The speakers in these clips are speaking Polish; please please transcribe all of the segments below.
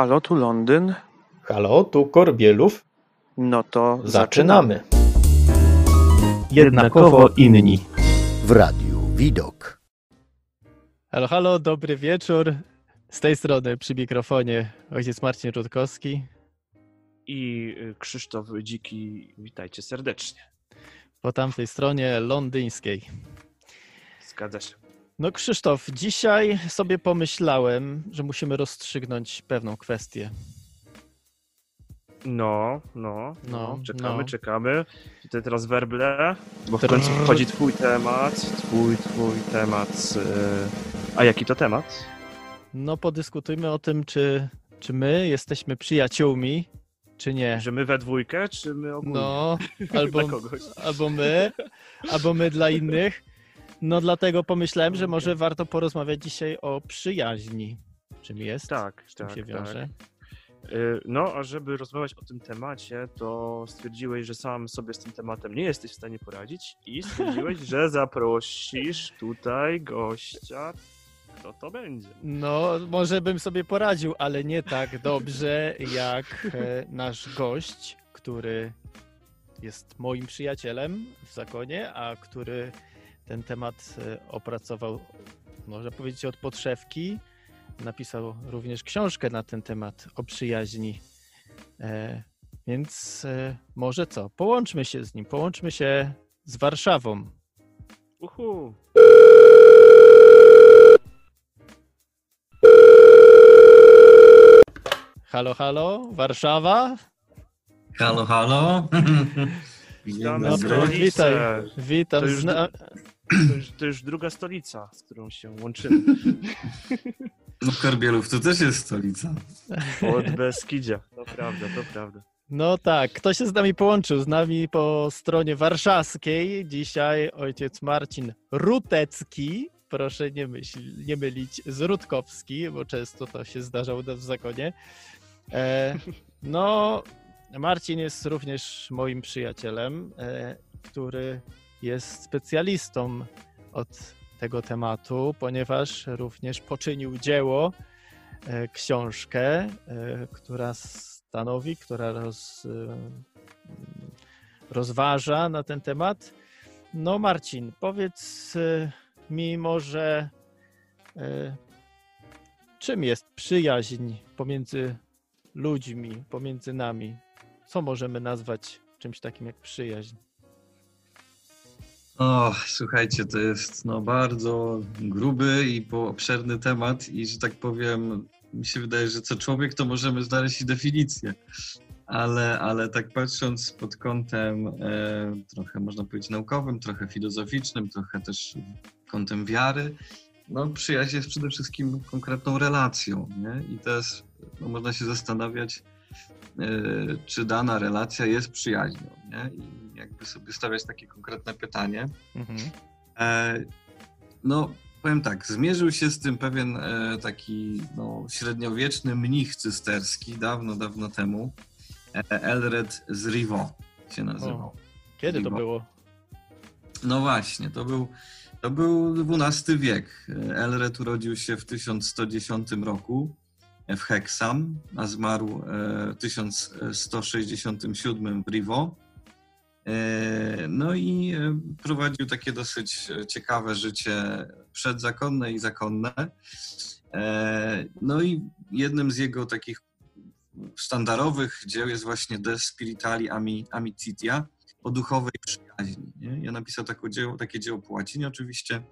Halo, tu Londyn. Halo, tu Korbielów. No to Zaczynamy. Jednakowo inni. W radiu Widok. Halo, halo, dobry wieczór. Z tej strony przy mikrofonie ojciec Marcin Rutkowski. I y, Krzysztof Dziki, witajcie serdecznie. Po tamtej stronie londyńskiej. Zgadza się. No Krzysztof, dzisiaj sobie pomyślałem, że musimy rozstrzygnąć pewną kwestię. No, no, no, No, czekamy, no. czekamy. Tutaj teraz werble, bo w końcu wchodzi twój temat, twój, twój temat. y, A jaki to temat? No podyskutujmy o tym, czy, czy my jesteśmy przyjaciółmi, czy nie. Że my we dwójkę, czy my ogólnie? No, Dla albo, kogoś. albo my, albo my dla innych. No dlatego pomyślałem, że może warto porozmawiać dzisiaj o przyjaźni. Czym jest? Tak, czym tak, się wiąże? tak. Y, No, a żeby rozmawiać o tym temacie, to stwierdziłeś, że sam sobie z tym tematem nie jesteś w stanie poradzić i stwierdziłeś, że zaprosisz tutaj gościa. Kto to będzie? No, może bym sobie poradził, ale nie tak dobrze jak e, nasz gość, który jest moim przyjacielem w zakonie, a który ten temat e, opracował, można powiedzieć, od podszewki. Napisał również książkę na ten temat o przyjaźni. E, Więc e, może co? Połączmy się z nim, połączmy się z Warszawą. Uhu. Halo, halo, Warszawa? Halo, halo. Witamy No, witaj. Witam. To już. To już, to już druga stolica, z którą się łączymy. No Korbielów to też jest stolica. Od Beskidzia. To prawda, to prawda. No tak, kto się z nami połączył? Z nami po stronie warszawskiej dzisiaj ojciec Marcin Rutecki. Proszę nie, myśl, nie mylić z Rutkowski, bo często to się zdarza u nas w zakonie. E, no, Marcin jest również moim przyjacielem, e, który jest specjalistą od tego tematu, ponieważ również poczynił dzieło, e, książkę, e, która stanowi, która roz, e, rozważa na ten temat. No, Marcin, powiedz mi może, czym jest przyjaźń pomiędzy ludźmi, pomiędzy nami? Co możemy nazwać czymś takim jak przyjaźń? O, słuchajcie, to jest no, bardzo gruby i obszerny temat i że tak powiem, mi się wydaje, że co człowiek to możemy znaleźć i definicję. Ale, ale tak patrząc pod kątem e, trochę można powiedzieć naukowym, trochę filozoficznym, trochę też kątem wiary, no przyjaźń jest przede wszystkim konkretną relacją, nie? I też no, można się zastanawiać, e, czy dana relacja jest przyjaźnią, nie? I jakby sobie stawiać takie konkretne pytanie. Mhm. E, no, powiem tak, zmierzył się z tym pewien e, taki no, średniowieczny mnich cysterski dawno, dawno temu. E, Elred z Rivaux się nazywał. Kiedy to Miło. było? No właśnie, to był, to był XII wiek. Elred urodził się w 1110 roku w Hexham, a zmarł e, w 1167 w Rivaux. E, No i e, prowadził takie dosyć e, ciekawe życie przedzakonne i zakonne. No i jednym z jego takich sztandarowych dzieł jest właśnie De Spiritali Ami- Amicitia, o duchowej przyjaźni. Nie? Ja napisał takie dzieło, takie dzieło po łacinie oczywiście,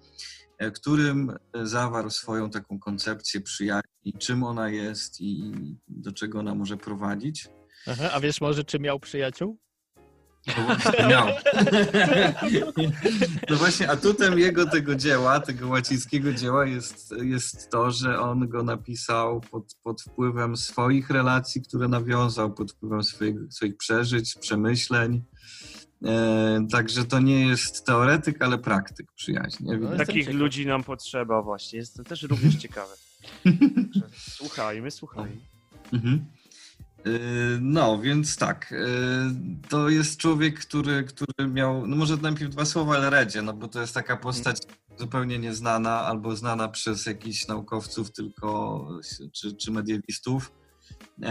którym zawarł swoją taką koncepcję przyjaźni, czym ona jest i do czego ona może prowadzić. Aha, a wiesz może, czy miał przyjaciół? No właśnie miał. No właśnie, atutem jego tego dzieła, tego łacińskiego dzieła jest, jest to, że on go napisał pod, pod wpływem swoich relacji, które nawiązał, pod wpływem swoich, swoich przeżyć, przemyśleń. E, także to nie jest teoretyk, ale praktyk przyjaźni. No, Takich ciekaw. ludzi nam potrzeba właśnie. Jest to też również ciekawe. Także Słuchajmy, słuchajmy. Mhm. Y, No, więc tak. y, To jest człowiek, który, który miał. No może najpierw dwa słowa o Elredzie, no bo to jest taka postać zupełnie nieznana albo znana przez jakichś naukowców tylko czy, czy mediewistów. E,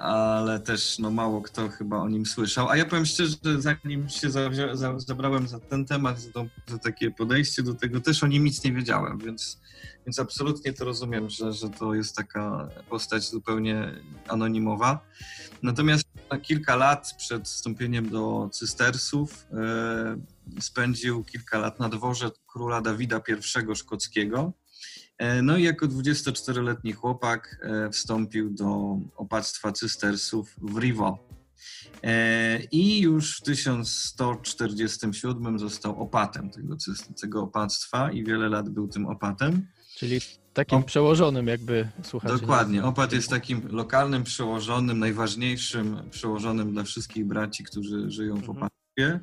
ale też no, mało kto chyba o nim słyszał. A ja powiem szczerze, że zanim się zabrałem za ten temat, za, tą, za takie podejście do tego, też o nim nic nie wiedziałem, więc, więc absolutnie to rozumiem, że, że to jest taka postać zupełnie anonimowa. Natomiast na kilka lat przed wstąpieniem do cystersów e, spędził kilka lat na dworze króla Dawida I Szkockiego. E, No i jako 24-letni chłopak e, wstąpił do opactwa cystersów w Rivaux. E, I już w 1147 został opatem tego, tego opactwa i wiele lat był tym opatem. Czyli takim przełożonym jakby słuchacze. Dokładnie. Opat jest takim lokalnym przełożonym, najważniejszym przełożonym dla wszystkich braci, którzy żyją w Mhm. opactwie.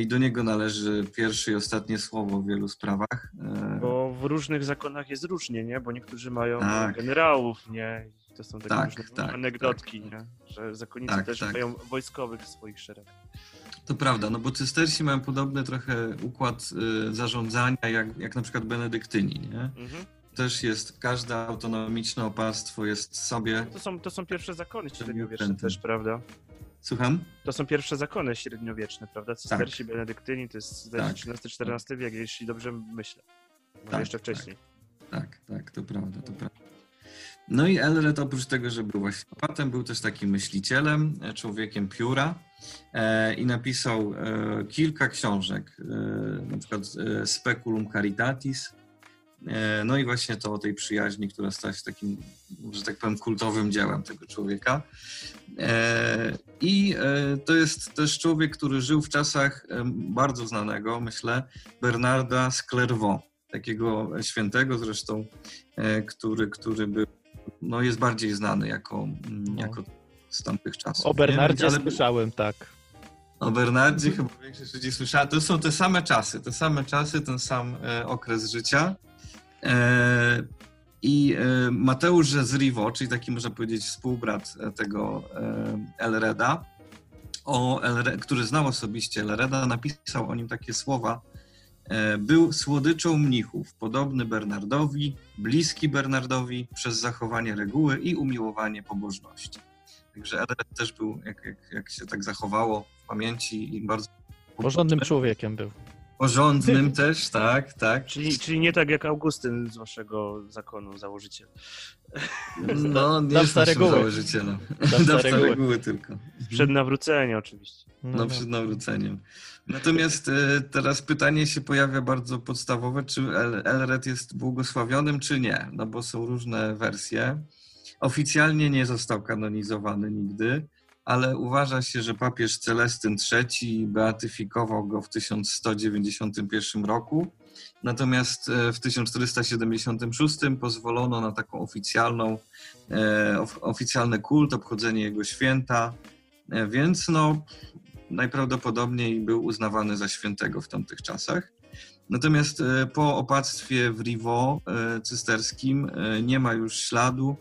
I do niego należy pierwsze i ostatnie słowo w wielu sprawach. E, Bo w różnych zakonach jest różnie, nie? Bo niektórzy mają Tak. generałów, nie? I to są takie Tak, różne tak, anegdotki, nie? Że zakonnicy Tak, też tak. mają wojskowych w swoich szeregach. To prawda, no bo cystersi mają podobny trochę układ y, zarządzania jak, jak na przykład benedyktyni, nie? Mhm. Też jest, każde autonomiczne opactwo jest sobie... To, są, to są pierwsze zakony średniowieczne Okrętem. też, prawda? Słucham? To są pierwsze zakony średniowieczne, prawda? Cystersi, benedyktyni, to jest Tak. XIII-XIV wiek, jeśli dobrze myślę. Może Tak, jeszcze wcześniej. Tak, tak, to prawda, to prawda. No i Elred oprócz tego, że był właśnie opatem, był też takim myślicielem, e, człowiekiem pióra e, i napisał e, kilka książek, e, na przykład e, Speculum Caritatis, no i właśnie to o tej przyjaźni, która stała się takim, że tak powiem, kultowym dziełem tego człowieka. E, I e, to jest też człowiek, który żył w czasach bardzo znanego, myślę, Bernarda z Clairvaux, takiego świętego zresztą, e, który, który był, no jest bardziej znany jako, No. jako z tamtych czasów. O? Bernardzie Ale- słyszałem, tak. o Bernardzie chyba większość ludzi słyszała. To są te same czasy, te same czasy, ten sam e, okres życia. E, I e, Mateusz z Rivo, czyli taki można powiedzieć współbrat e, tego Elreda, o Elre, który znał osobiście Elreda, napisał o nim takie słowa. Był słodyczą mnichów, podobny Bernardowi, bliski Bernardowi przez zachowanie reguły i umiłowanie pobożności. Także Elred też był, jak, jak, jak się tak zachowało w pamięci i bardzo Porządnym człowiekiem był. Porządnym też, tak, tak. Czyli, czyli nie tak jak Augustyn z waszego zakonu, założyciel. No, nie jest naszym założycielem. Dawca reguły. reguły tylko. Przed nawróceniem oczywiście. No, przed nawróceniem. Natomiast e, teraz pytanie się pojawia bardzo podstawowe, czy El- Elred jest błogosławionym, czy nie? No bo są różne wersje. Oficjalnie nie został kanonizowany nigdy, ale uważa się, że papież Celestyn III beatyfikował go w 1191 roku. Natomiast e, w 1476 pozwolono na taką oficjalną, e, of, oficjalny kult, obchodzenie jego święta, E, więc no, najprawdopodobniej był uznawany za świętego w tamtych czasach. Natomiast po opactwie w e, cysterskim nie ma już śladu.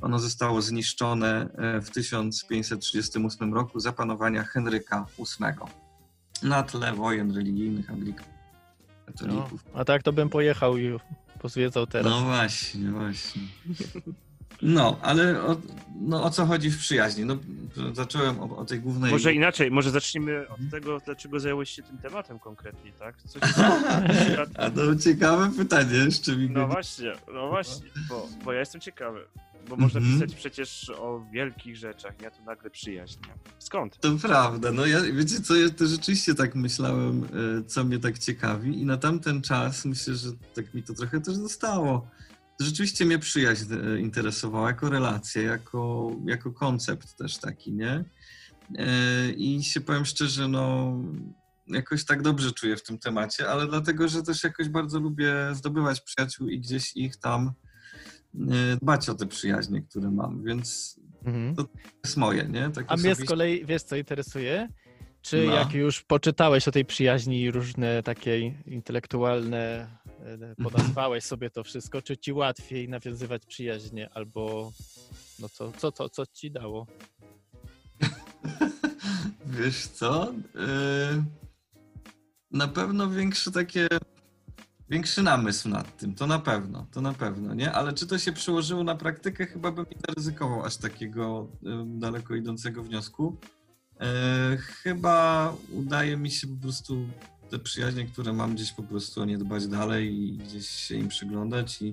Ono zostało zniszczone e, w 1538 roku za panowania Henryka VIII na tle wojen religijnych Anglików, No, katolików. a tak to bym pojechał i pozwiedzał teraz. No właśnie, właśnie. No, ale o, no, o co chodzi w przyjaźni? No, zacząłem o, o tej głównej... Może inaczej, może zacznijmy od tego, dlaczego zająłeś się tym tematem konkretnie, tak? Co ci się- A to ciekawe pytanie, jeszcze mi No właśnie, no właśnie, bo, bo ja jestem ciekawy. Bo można Mhm. pisać przecież o wielkich rzeczach, nie? To nagle przyjaźń. Skąd? To prawda, no ja, wiecie co, ja to rzeczywiście tak myślałem, e, co mnie tak ciekawi i na tamten czas myślę, że tak mi to trochę też zostało. Rzeczywiście mnie przyjaźń e, interesowała jako relacja, jako, jako koncept też taki, nie? E, I się powiem szczerze, no jakoś tak dobrze czuję w tym temacie, ale dlatego, że też jakoś bardzo lubię zdobywać przyjaciół i gdzieś ich tam dbać o te przyjaźnie, które mam, więc Mhm. to jest moje, nie? Tak A mnie z osobiście. kolei, wiesz co interesuje? Czy No. jak już poczytałeś o tej przyjaźni różne takie intelektualne, e, podazwałeś sobie to wszystko, czy ci łatwiej nawiązywać przyjaźnie albo no co, co, co, co ci dało? Wiesz co? Yy, Na pewno większe takie większy namysł nad tym, to na pewno, to na pewno, nie? Ale czy to się przełożyło na praktykę, chyba bym nie zaryzykował aż takiego daleko idącego wniosku. E, chyba udaje mi się po prostu te przyjaźnie, które mam gdzieś po prostu o nie dbać dalej i gdzieś się im przyglądać i,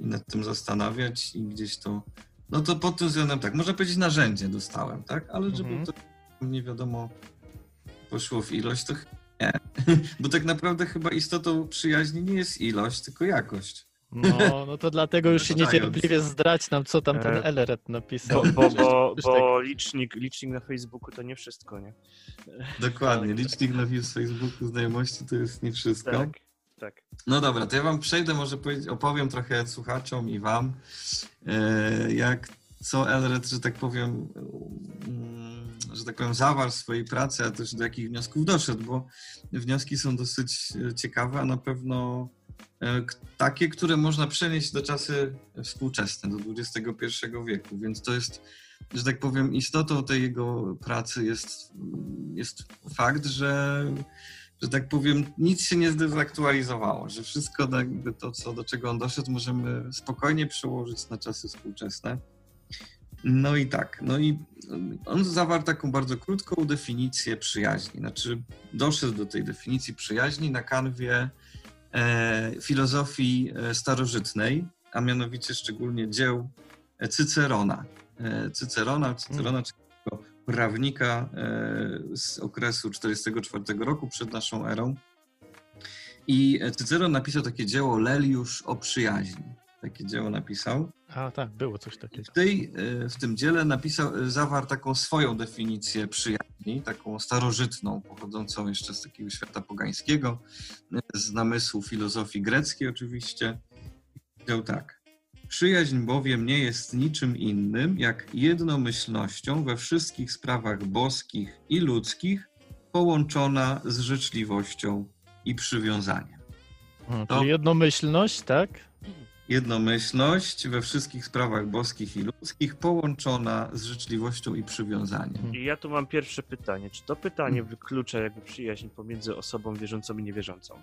i nad tym zastanawiać i gdzieś to, no to pod tym względem tak, można powiedzieć narzędzie dostałem, tak? Ale żeby Mhm. to nie wiadomo poszło w ilość, to nie. Bo tak naprawdę chyba istotą przyjaźni nie jest ilość, tylko jakość. No, no to dlatego już się niecierpliwie zdrać nam, co tam ten E, Elred napisał. Bo, bo, bo, bo licznik, licznik na Facebooku to nie wszystko, nie? Dokładnie. Licznik na Facebooku znajomości to jest nie wszystko. Tak, tak. No dobra, to ja wam przejdę, może opowiem trochę słuchaczom i wam, e, jak co Elred, że tak powiem, mm, że tak powiem, zawarł swojej pracy, a też do jakich wniosków doszedł, bo wnioski są dosyć e, ciekawe, a na pewno e, takie, które można przenieść do czasy współczesne, do XXI wieku, więc to jest, że tak powiem, istotą tej jego pracy jest, jest fakt, że że tak powiem, nic się nie zdezaktualizowało, że wszystko to, co, do czego on doszedł, możemy spokojnie przełożyć na czasy współczesne. No i tak, no i on zawarł taką bardzo krótką definicję przyjaźni. Znaczy, doszedł do tej definicji przyjaźni na kanwie e, filozofii e, starożytnej, a mianowicie szczególnie dzieł e, Cycerona. E, Cycerona, Cycerona, czyli takiego prawnika e, z okresu 44 roku przed naszą erą. I Cyceron napisał takie dzieło Leliusz o przyjaźni. Takie dzieło napisał. A tak, było coś takiego. W, tej, e, w tym dziele napisał, e, zawarł taką swoją definicję przyjaźni, taką starożytną, pochodzącą jeszcze z takiego świata pogańskiego, e, z namysłu filozofii greckiej oczywiście. Powiedział tak. Przyjaźń bowiem nie jest niczym innym, jak jednomyślnością we wszystkich sprawach boskich i ludzkich, połączona z życzliwością i przywiązaniem. Hmm, To- czyli jednomyślność, tak? Jednomyślność we wszystkich sprawach boskich i ludzkich, połączona z życzliwością i przywiązaniem. I ja tu mam pierwsze pytanie. Czy to pytanie wyklucza jakby przyjaźń pomiędzy osobą wierzącą i niewierzącą?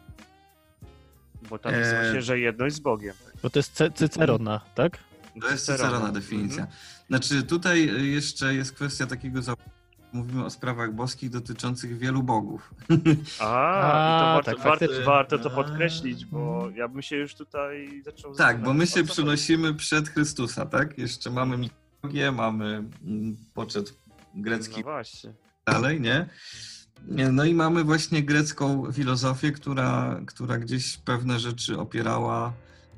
Bo tam jest Eee. właśnie, że jedność z Bogiem. Bo to jest Cy- Cycerona, tak? To jest Cycerona. Definicja. Mhm. Znaczy tutaj jeszcze jest kwestia takiego, za... mówimy o sprawach boskich dotyczących wielu bogów. A, A, i to warto, tak, warto, faktycznie. warto to podkreślić, bo ja bym się już tutaj zaczął tak, bo my się przenosimy przed Chrystusa, tak? Jeszcze mamy mitologię, mamy mm, poczet grecki No właśnie. dalej, nie? Nie, No i mamy właśnie grecką filozofię, która, która gdzieś pewne rzeczy opierała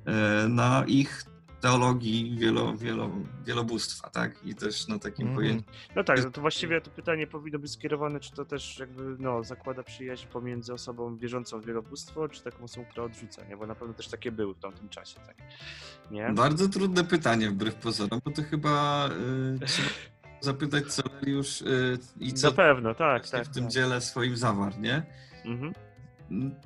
e, na ich teologii wielo, wielo, wielobóstwa, tak? I też na takim Mhm. pojęciu. No tak, no to właściwie to pytanie powinno być skierowane, czy to też jakby no, zakłada przyjaźń pomiędzy osobą wierzącą w wielobóstwo, czy taką osobą, która odrzuca, nie? Bo na pewno też takie były w tamtym czasie, tak? Nie? Bardzo trudne pytanie wbrew pozorom, bo to chyba y, trzeba zapytać, co Leliusz y, i co Na pewno, tak, tak. w tym tak. dziele swoim zawarł, nie? Mhm.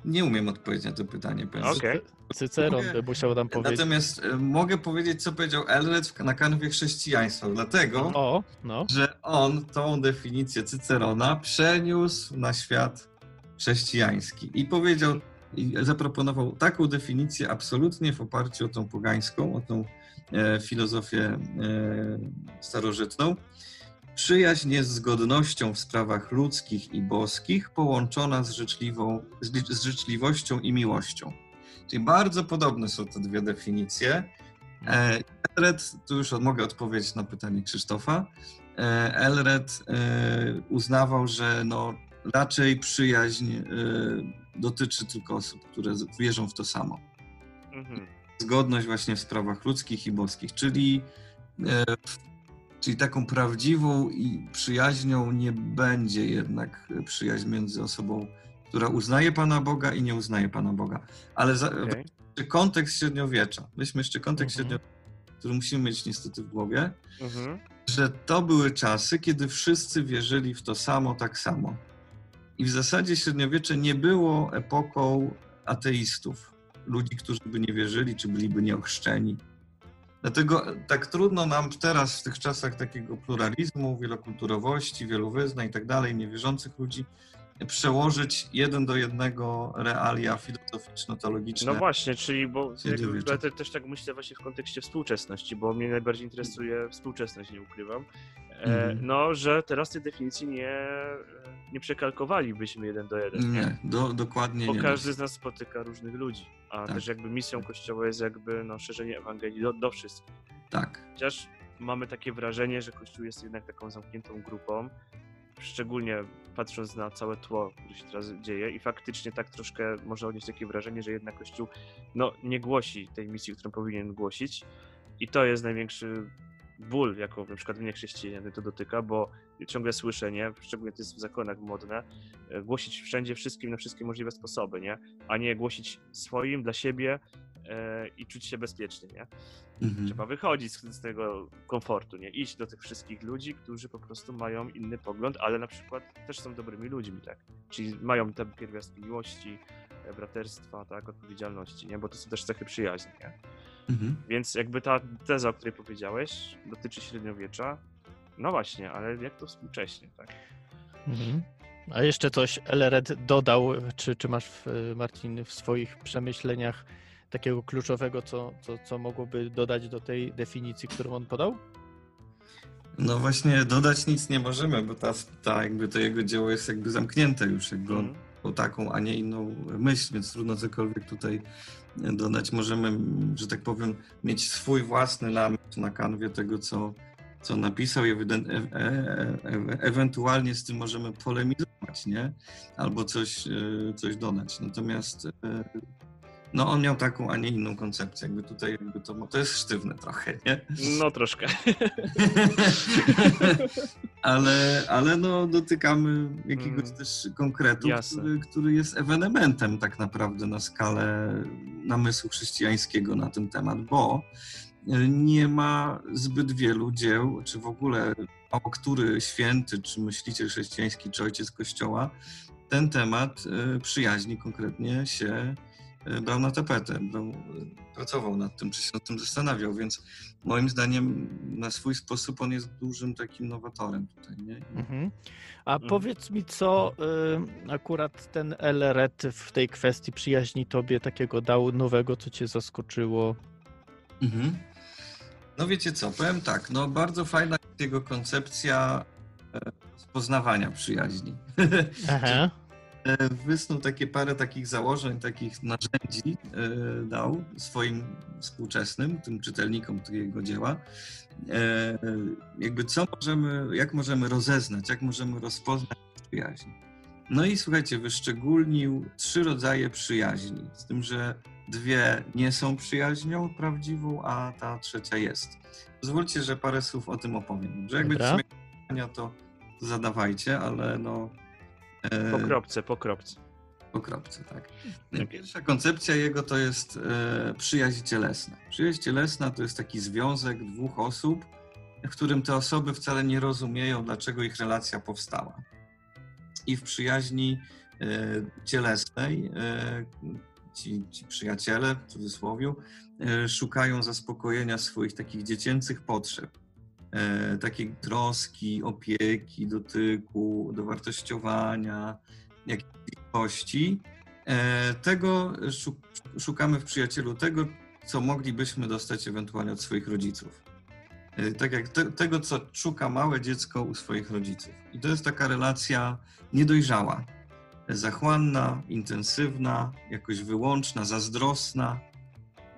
Nie umiem odpowiedzieć na to pytanie. powiem. Okej. Cyceron by musiał nam powiedzieć. Natomiast y, mogę powiedzieć, co powiedział Elred na kanwie chrześcijaństwa, dlatego, O, no. że on tą definicję Cycerona przeniósł na świat chrześcijański i powiedział, i zaproponował taką definicję absolutnie w oparciu o tą pogańską, o tą e, filozofię e, starożytną. Przyjaźń jest zgodnością w sprawach ludzkich i boskich, połączona z, życzliwą, z, li- z życzliwością i miłością. Czyli bardzo podobne są te dwie definicje. E, Elred, tu już mogę odpowiedzieć na pytanie Krzysztofa. E, Elred e, uznawał, że no, raczej przyjaźń dotyczy tylko osób, które wierzą w to samo. Mhm. Zgodność właśnie w sprawach ludzkich i boskich, czyli, e, czyli taką prawdziwą i przyjaźnią nie będzie jednak przyjaźń między osobą, która uznaje Pana Boga i nie uznaje Pana Boga. Ale za, jeszcze kontekst średniowiecza. Weźmy jeszcze kontekst Mhm. średniowiecza, który musimy mieć niestety w głowie, Mhm. że to były czasy, kiedy wszyscy wierzyli w to samo, tak samo. I w zasadzie średniowiecze nie było epoką ateistów, ludzi, którzy by nie wierzyli, czy byliby nieochrzczeni. Dlatego tak trudno nam teraz, w tych czasach takiego pluralizmu, wielokulturowości, wielu wyznań i tak dalej, niewierzących ludzi, przełożyć jeden do jednego realia filozoficzno-teologiczne. No właśnie, czyli bo ja te, też tak myślę właśnie w kontekście współczesności, bo mnie najbardziej interesuje współczesność, nie ukrywam. E, Mhm. No, że teraz tej definicji nie, nie przekalkowalibyśmy jeden do jeden. Nie, do, dokładnie Bo nie. każdy z nas spotyka różnych ludzi, a Tak. też jakby misją Kościoła jest jakby no, szerzenie Ewangelii do, do wszystkich. Tak. Chociaż mamy takie wrażenie, że Kościół jest jednak taką zamkniętą grupą, szczególnie patrząc na całe tło, które się teraz dzieje i faktycznie tak troszkę można odnieść takie wrażenie, że jednak Kościół no, nie głosi tej misji, którą powinien głosić i to jest największy ból, jako na przykład mnie chrześcijanie to dotyka, bo ciągle słyszę, nie, szczególnie to jest w zakonach modne, e, głosić wszędzie wszystkim na wszystkie możliwe sposoby, nie, a nie głosić swoim dla siebie e, i czuć się bezpiecznie, nie. Mhm. Trzeba wychodzić z, z tego komfortu, nie? Iść do tych wszystkich ludzi, którzy po prostu mają inny pogląd, ale na przykład też są dobrymi ludźmi, tak? Czyli mają te pierwiastki miłości, e, braterstwa, tak? Odpowiedzialności, nie? Bo to są też cechy przyjaźni, nie? Mhm. Więc jakby ta teza, o której powiedziałeś, dotyczy średniowiecza, no właśnie, ale jak to współcześnie, tak? Mhm. A jeszcze coś Elred dodał, czy, czy masz, w, Marcin, w swoich przemyśleniach takiego kluczowego, co, co, co mogłoby dodać do tej definicji, którą on podał? No właśnie dodać nic nie możemy, bo ta, ta jakby to jego dzieło jest jakby zamknięte już, jakby on Mhm. Taką, a nie inną myśl, więc trudno cokolwiek tutaj dodać. Możemy, że tak powiem, mieć swój własny namysł na kanwie tego, co, co napisał i e- e- e- ewentualnie z tym możemy polemizować, nie? Albo coś, e, coś dodać. Natomiast e, no on miał taką, a nie inną koncepcję. Jakby tutaj jakby to, to jest sztywne trochę, nie? No troszkę. ale, ale no dotykamy jakiegoś Mm. też konkretu, który, który jest ewenementem tak naprawdę na skalę namysłu chrześcijańskiego na ten temat, bo nie ma zbyt wielu dzieł, czy w ogóle mało który święty, czy myśliciel chrześcijański, czy ojciec kościoła ten temat e, przyjaźni konkretnie się e, brał na tapetę, brał, e, pracował nad tym, czy się nad tym zastanawiał, więc moim zdaniem na swój sposób on jest dużym takim nowatorem tutaj, nie? Mhm. A Mhm. powiedz mi, co y, akurat ten Elred w tej kwestii przyjaźni tobie takiego dał nowego, co cię zaskoczyło? Mhm. No wiecie co, powiem tak, no bardzo fajna jest jego koncepcja e, rozpoznawania przyjaźni. Aha. E, Wysnuł takie parę takich założeń, takich narzędzi e, dał swoim współczesnym, tym czytelnikom jego dzieła. E, jakby co możemy, jak możemy rozeznać, jak możemy rozpoznać przyjaźń. No i słuchajcie, wyszczególnił trzy rodzaje przyjaźni, z tym, że dwie nie są przyjaźnią prawdziwą, a ta trzecia jest. Pozwólcie, że parę słów o tym opowiem. Dobrze, jak Dobra. będziecie pytania, to zadawajcie, ale no... e, Po kropce, po kropce. po kropce, tak. Pierwsza koncepcja jego to jest e, przyjaźń cielesna. Przyjaźń cielesna to jest taki związek dwóch osób, w którym te osoby wcale nie rozumieją, dlaczego ich relacja powstała. I w przyjaźni e, cielesnej e, ci, ci przyjaciele, w cudzysłowie, szukają zaspokojenia swoich takich dziecięcych potrzeb. E, takiej troski, opieki, dotyku, dowartościowania, bliskości. E, tego szu- szukamy w przyjacielu, tego, co moglibyśmy dostać ewentualnie od swoich rodziców. E, Tak jak te, tego, co szuka małe dziecko u swoich rodziców. I to jest taka relacja niedojrzała, zachłanna, intensywna, jakoś wyłączna, zazdrosna.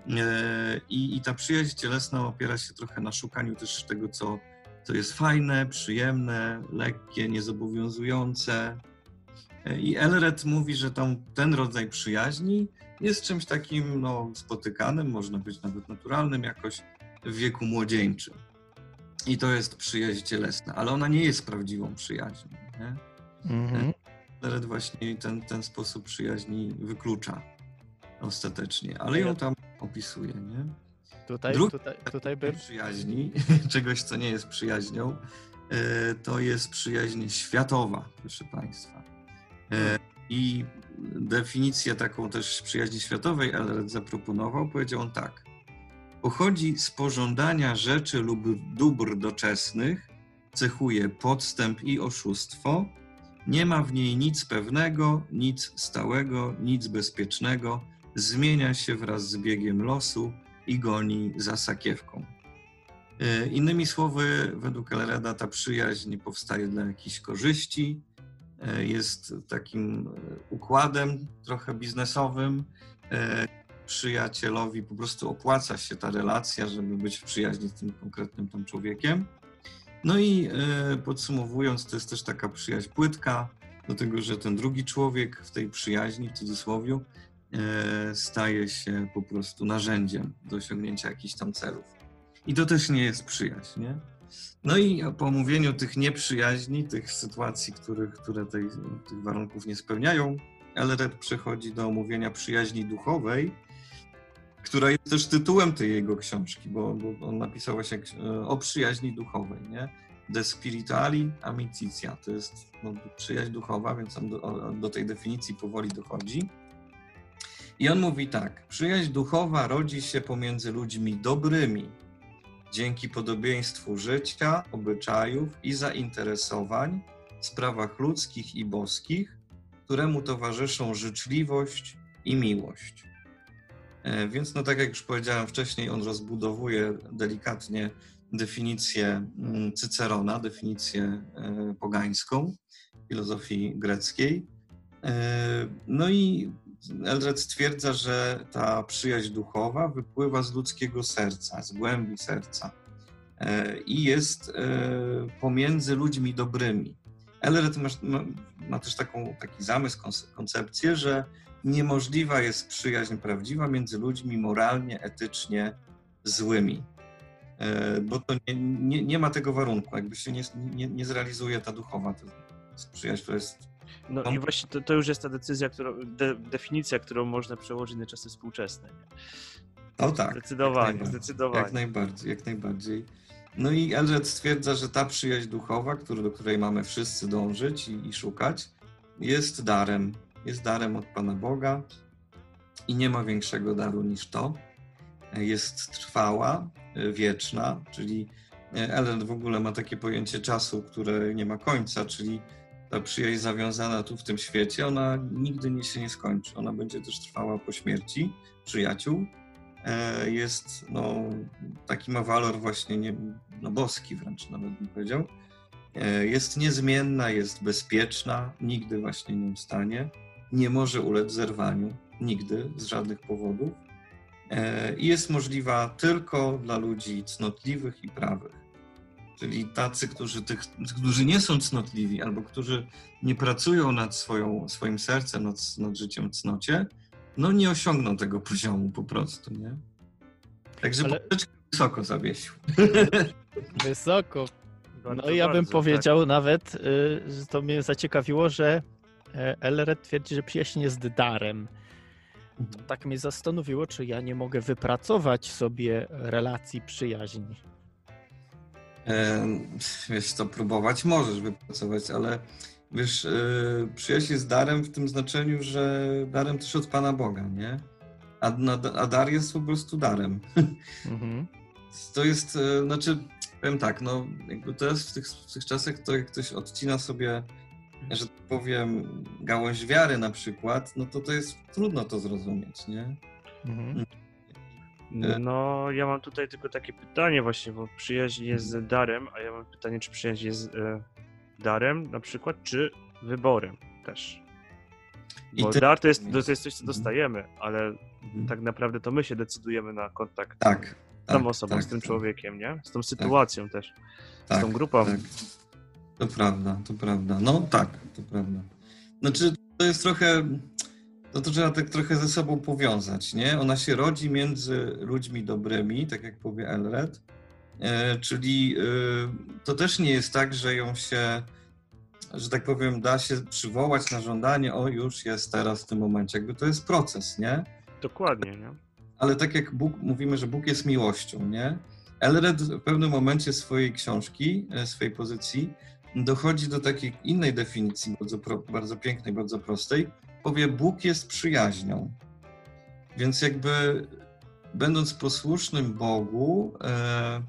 E, I, I ta przyjaźń cielesna opiera się trochę na szukaniu też tego, co, co jest fajne, przyjemne, lekkie, niezobowiązujące. E, I Elred mówi, że tam, ten rodzaj przyjaźni jest czymś takim no, spotykanym, można być nawet naturalnym jakoś w wieku młodzieńczym. I to jest przyjaźń cielesna, ale ona nie jest prawdziwą przyjaźnią. Nie? Mhm. Elred właśnie ten, ten sposób przyjaźni wyklucza ostatecznie, ale ją tam opisuje. Nie? Tutaj, Drugi- tutaj, tutaj by... przyjaźni, czegoś, co nie jest przyjaźnią, e, to jest przyjaźń światowa, proszę Państwa. E, I definicję taką też przyjaźni światowej Elred zaproponował. Powiedział on tak. Pochodzi z pożądania rzeczy lub dóbr doczesnych, cechuje podstęp i oszustwo, Nie ma w niej nic pewnego, nic stałego, nic bezpiecznego. Zmienia się wraz z biegiem losu i goni za sakiewką. E, Innymi słowy, według Elreda ta przyjaźń powstaje dla jakichś korzyści, e, jest takim e, układem trochę biznesowym. Przyjacielowi po prostu opłaca się ta relacja, żeby być w przyjaźni z tym konkretnym tam człowiekiem. No i podsumowując, to jest też taka przyjaźń płytka, dlatego że ten drugi człowiek w tej przyjaźni, w cudzysłowie, staje się po prostu narzędziem do osiągnięcia jakichś tam celów. I to też nie jest przyjaźń, nie? No i po omówieniu tych nieprzyjaźni, tych sytuacji, których, które tej, tych warunków nie spełniają, Elred przechodzi do omówienia przyjaźni duchowej, która jest też tytułem tej jego książki, bo, bo on napisał właśnie ks- o przyjaźni duchowej, nie? De spirituali amicitia, to jest no, przyjaźń duchowa, więc on do, do tej definicji powoli dochodzi. I on mówi tak, przyjaźń duchowa rodzi się pomiędzy ludźmi dobrymi, dzięki podobieństwu życia, obyczajów i zainteresowań w sprawach ludzkich i boskich, któremu towarzyszą życzliwość i miłość. E, Więc, no tak jak już powiedziałem wcześniej, on rozbudowuje delikatnie definicję mm, Cycerona, definicję e, pogańską filozofii greckiej. E, No i Eldred stwierdza, że ta przyjaźń duchowa wypływa z ludzkiego serca, z głębi serca e, i jest e, pomiędzy ludźmi dobrymi. Eldred ma, ma, też taką, taki zamysł, konce- koncepcję, że niemożliwa jest przyjaźń prawdziwa między ludźmi moralnie, etycznie złymi. E, Bo to nie, nie, nie ma tego warunku, jakby się nie, nie, nie zrealizuje ta duchowa. Jest przyjaźń, która jest. No i właśnie to, to już jest ta decyzja, którą, de, definicja, którą można przełożyć na czasy współczesne. Nie? O tak. Zdecydowanie, jak zdecydowanie. Jak najbardziej, jak najbardziej. No i Eldred stwierdza, że ta przyjaźń duchowa, który, do której mamy wszyscy dążyć i, i szukać, jest darem. Jest darem od Pana Boga i nie ma większego daru niż to. Jest trwała, wieczna, czyli e, Eldred w ogóle ma takie pojęcie czasu, które nie ma końca, czyli ta przyjaźń zawiązana tu w tym świecie, ona nigdy nie się nie skończy. Ona będzie też trwała po śmierci przyjaciół. E, Jest, no, taki ma walor właśnie nie, no, boski wręcz nawet bym powiedział. E, Jest niezmienna, jest bezpieczna, nigdy właśnie nie ustanie. Nie może ulec zerwaniu, nigdy, z żadnych powodów. E, I jest możliwa tylko dla ludzi cnotliwych i prawych. Czyli tacy, którzy, tych, którzy nie są cnotliwi albo którzy nie pracują nad swoją, swoim sercem, nad, nad życiem w cnocie, no nie osiągną tego poziomu po prostu, nie? Także Ale- wysoko zawiesił. Wysoko. Bardzo, No i ja bym bardzo, tak. powiedział nawet, y, że to mnie zaciekawiło, że e, Elred twierdzi, że przyjaźń jest darem. Tak mnie zastanowiło, czy ja nie mogę wypracować sobie relacji przyjaźni. Wiesz co, próbować możesz wypracować, ale wiesz, e, przyjaźń jest darem w tym znaczeniu, że darem też od Pana Boga, nie? A, a dar jest po prostu darem. Mhm. To jest, e, znaczy, powiem tak, no jakby teraz w tych, w tych czasach to jak ktoś odcina sobie, że tak powiem, gałąź wiary na przykład, no to to jest trudno to zrozumieć, nie? Mhm. No, ja mam tutaj tylko takie pytanie właśnie, bo przyjaźń jest darem, a ja mam pytanie, czy przyjaźń jest e, darem na przykład, czy wyborem też. I Bo ty- dar to jest, to jest coś, co Mhm. dostajemy, ale Mhm. tak naprawdę to my się decydujemy na kontakt Tak. z tą tak, osobą, tak, z tym tak, człowiekiem, nie? Z tą sytuacją też, z tak, tą grupą. Tak. To prawda, to prawda. No tak, to prawda. Znaczy, to jest trochę. No to trzeba tak trochę ze sobą powiązać, nie? Ona się rodzi między ludźmi dobrymi, tak jak powie Elred. E, czyli e, to też nie jest tak, że ją się, że tak powiem, da się przywołać na żądanie, o już jest teraz w tym momencie. Jakby to jest proces, nie? Dokładnie, nie? ale tak jak Bóg, mówimy, że Bóg jest miłością, nie? Elred w pewnym momencie swojej książki, e, swojej pozycji, dochodzi do takiej innej definicji, bardzo, bardzo pięknej, bardzo prostej. Powie, Bóg jest przyjaźnią. Więc jakby będąc posłusznym Bogu, e,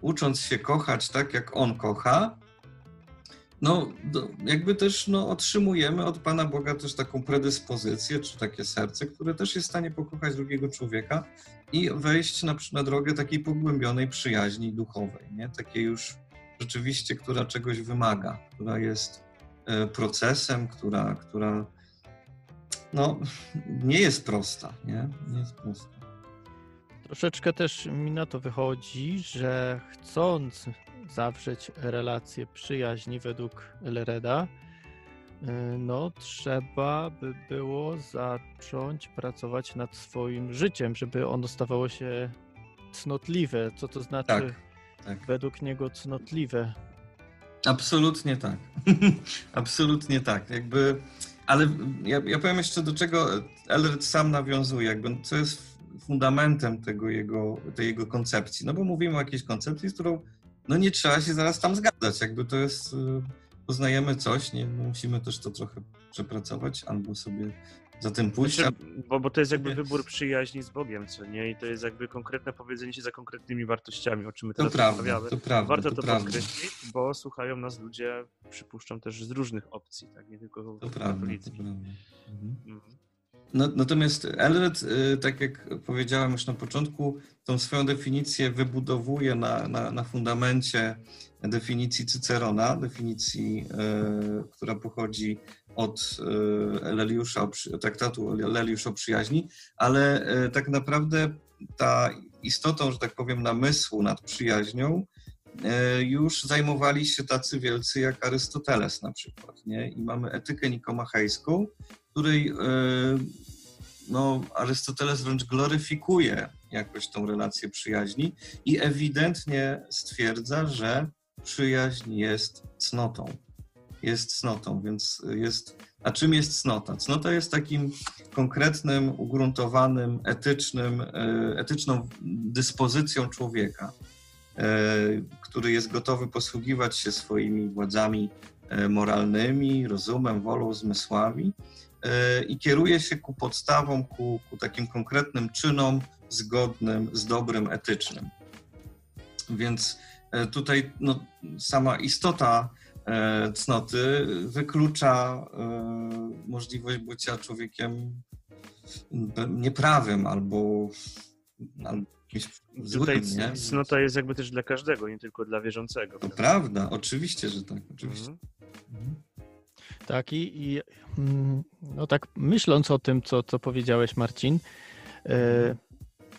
ucząc się kochać tak, jak On kocha, no, do, jakby też no, otrzymujemy od Pana Boga też taką predyspozycję, czy takie serce, które też jest w stanie pokochać drugiego człowieka i wejść na, na drogę takiej pogłębionej przyjaźni duchowej, nie? Takiej już rzeczywiście, która czegoś wymaga, która jest e, procesem, która, która no, nie jest prosta, nie? Nie jest prosta. Troszeczkę też mi na to wychodzi, że chcąc zawrzeć relacje przyjaźni według Elreda, y, no trzeba by było zacząć pracować nad swoim życiem, żeby ono stawało się cnotliwe. Co to znaczy Tak, tak. według niego cnotliwe? Absolutnie tak. Absolutnie tak. Jakby, ale ja, ja powiem jeszcze do czego Elred sam nawiązuje, jakby co jest fundamentem tego jego, tej jego koncepcji. No bo mówimy o jakiejś koncepcji, z którą no nie trzeba się zaraz tam zgadzać. Jakby to jest, y, poznajemy coś, nie musimy też to trochę przepracować albo sobie za tym pójść. Znaczy, bo, bo to jest jakby Nie. wybór przyjaźni z Bogiem, co nie? I to jest jakby konkretne powiedzenie się za konkretnymi wartościami, o czym my To teraz prawda, rozmawiamy. to prawda, Warto to to, prawda. podkreślić, bo słuchają nas ludzie, przypuszczam też z różnych opcji, tak? Nie tylko To prawda, to katolickich. prawda. Mhm. Mhm. No, natomiast Elred, y, tak jak powiedziałem już na początku, tą swoją definicję wybudowuje na, na, na fundamencie definicji Cycerona, definicji, y, która pochodzi od y, Leliusza, traktatu Leliusz o przyjaźni, ale y, tak naprawdę ta istotą, że tak powiem, namysłu nad przyjaźnią y, już zajmowali się tacy wielcy jak Arystoteles na przykład. Nie? I mamy etykę nikomachejską, której e, no, Arystoteles wręcz gloryfikuje jakoś tą relację przyjaźni i ewidentnie stwierdza, że przyjaźń jest cnotą. Jest cnotą, więc jest. A czym jest cnota? Cnota jest takim konkretnym, ugruntowanym, etycznym, e, etyczną dyspozycją człowieka, e, który jest gotowy posługiwać się swoimi władzami e, moralnymi, rozumem, wolą, zmysłami i kieruje się ku podstawom, ku, ku takim konkretnym czynom zgodnym z dobrem etycznym. Więc tutaj no, sama istota cnoty wyklucza e, możliwość bycia człowiekiem nieprawym albo, albo jakimś Tutaj złym, nie? cnota jest jakby też dla każdego, nie tylko dla wierzącego. To prawda, oczywiście, że tak, oczywiście. Mhm. Mhm. Tak, i, i mm, no tak myśląc o tym, co, co powiedziałeś, Marcin, e,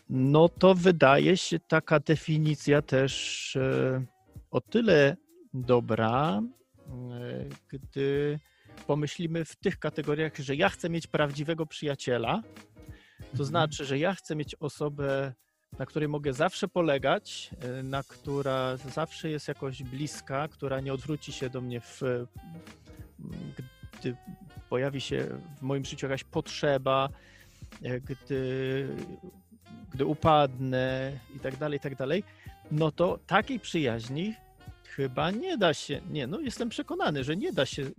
no to wydaje się taka definicja też e, o tyle dobra, e, gdy pomyślimy w tych kategoriach, że ja chcę mieć prawdziwego przyjaciela, to Mhm. znaczy, że ja chcę mieć osobę, na której mogę zawsze polegać, e, na która zawsze jest jakoś bliska, która nie odwróci się do mnie w gdy pojawi się w moim życiu jakaś potrzeba, e, gdy, gdy upadnę i tak dalej, i tak dalej, no to takiej przyjaźni chyba nie da się, nie, no jestem przekonany, że nie da się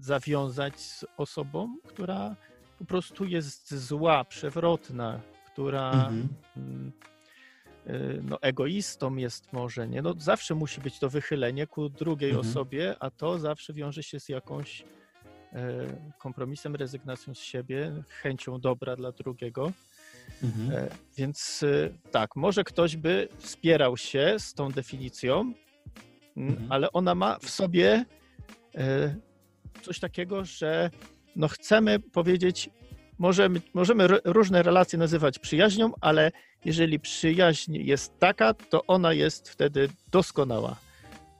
zawiązać z osobą, która po prostu jest zła, przewrotna, która Mhm. mm, y, no, egoistą jest może, nie? No, zawsze musi być to wychylenie ku drugiej Mhm. osobie, a to zawsze wiąże się z jakąś e, kompromisem, rezygnacją z siebie, chęcią dobra dla drugiego. Mhm. E, Więc e, tak, może ktoś by wspierał się z tą definicją, Mhm. ale ona ma w sobie e, coś takiego, że no chcemy powiedzieć, możemy, możemy różne relacje nazywać przyjaźnią, ale jeżeli przyjaźń jest taka, to ona jest wtedy doskonała.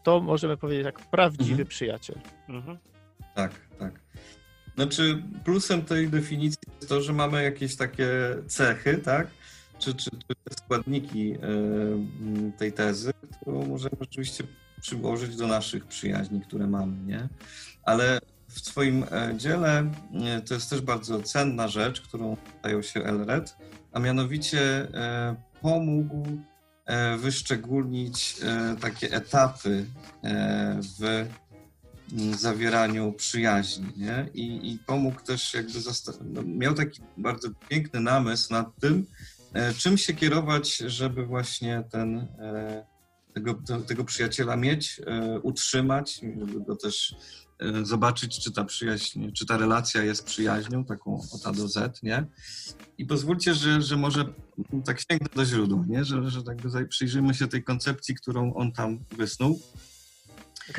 To możemy powiedzieć jak prawdziwy Mhm. przyjaciel. Mhm. Tak, tak. Znaczy, plusem tej definicji jest to, że mamy jakieś takie cechy, tak? Czy, czy, czy te składniki e, tej tezy, którą możemy oczywiście przyłożyć do naszych przyjaźni, które mamy, nie? Ale w swoim e, dziele e, to jest też bardzo cenna rzecz, którą zajął się Elred, a mianowicie e, pomógł wyszczególnić takie etapy w zawieraniu przyjaźni, nie? I, i pomógł też jakby, no, miał taki bardzo piękny namysł nad tym, czym się kierować, żeby właśnie ten, tego, te- tego przyjaciela mieć, e, utrzymać, żeby go też e, zobaczyć, czy ta przyjaźń, czy ta relacja jest przyjaźnią, taką od A do Z, nie? I pozwólcie, że, że może tak sięgnę do źródła, nie? Że, że tak przyjrzymy się tej koncepcji, którą on tam wysnuł.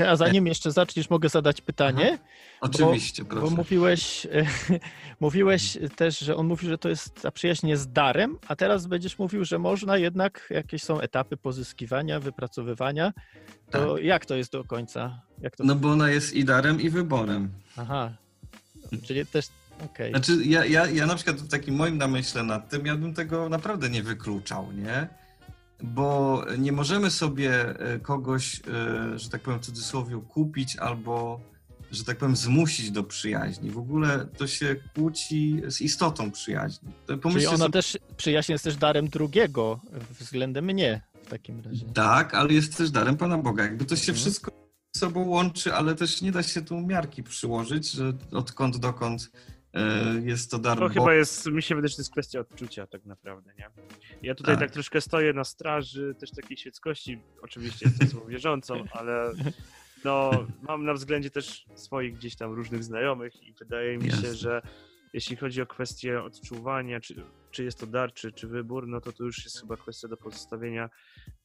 A zanim jeszcze zaczniesz, mogę zadać pytanie? Oczywiście, Bo proszę. mówiłeś, mówiłeś też, że on mówi, że to jest ta przyjaźń jest darem, a teraz będziesz mówił, że można jednak, jakieś są etapy pozyskiwania, wypracowywania. To jak to jest do końca? Jak to... Tak. No bo ona jest i darem, i wyborem. Aha, czyli też, okej. Znaczy, ja, ja, ja na przykład w takim moim namyśle nad tym, ja bym tego naprawdę nie wykluczał, nie? Bo nie możemy sobie e, kogoś, e, że tak powiem w cudzysłowie, kupić albo, że tak powiem, zmusić do przyjaźni. W ogóle to się kłóci z istotą przyjaźni. To Czyli pomyślcie ona sobie, też, przyjaźń jest też darem drugiego względem mnie w takim razie. Tak, ale jest też darem Pana Boga. Jakby to się Mhm. wszystko ze sobą łączy, ale też nie da się tu miarki przyłożyć, że odkąd dokąd jest to dar To chyba jest, mi się wydaje, że to jest kwestia odczucia tak naprawdę, nie? Ja tutaj tak, Tak. troszkę stoję na straży też takiej świeckości, oczywiście jestem osobą wierzącą, ale no, mam na względzie też swoich gdzieś tam różnych znajomych i wydaje mi się, że jeśli chodzi o kwestię odczuwania, czy, czy jest to dar, czy, czy wybór, no to to już jest chyba kwestia do pozostawienia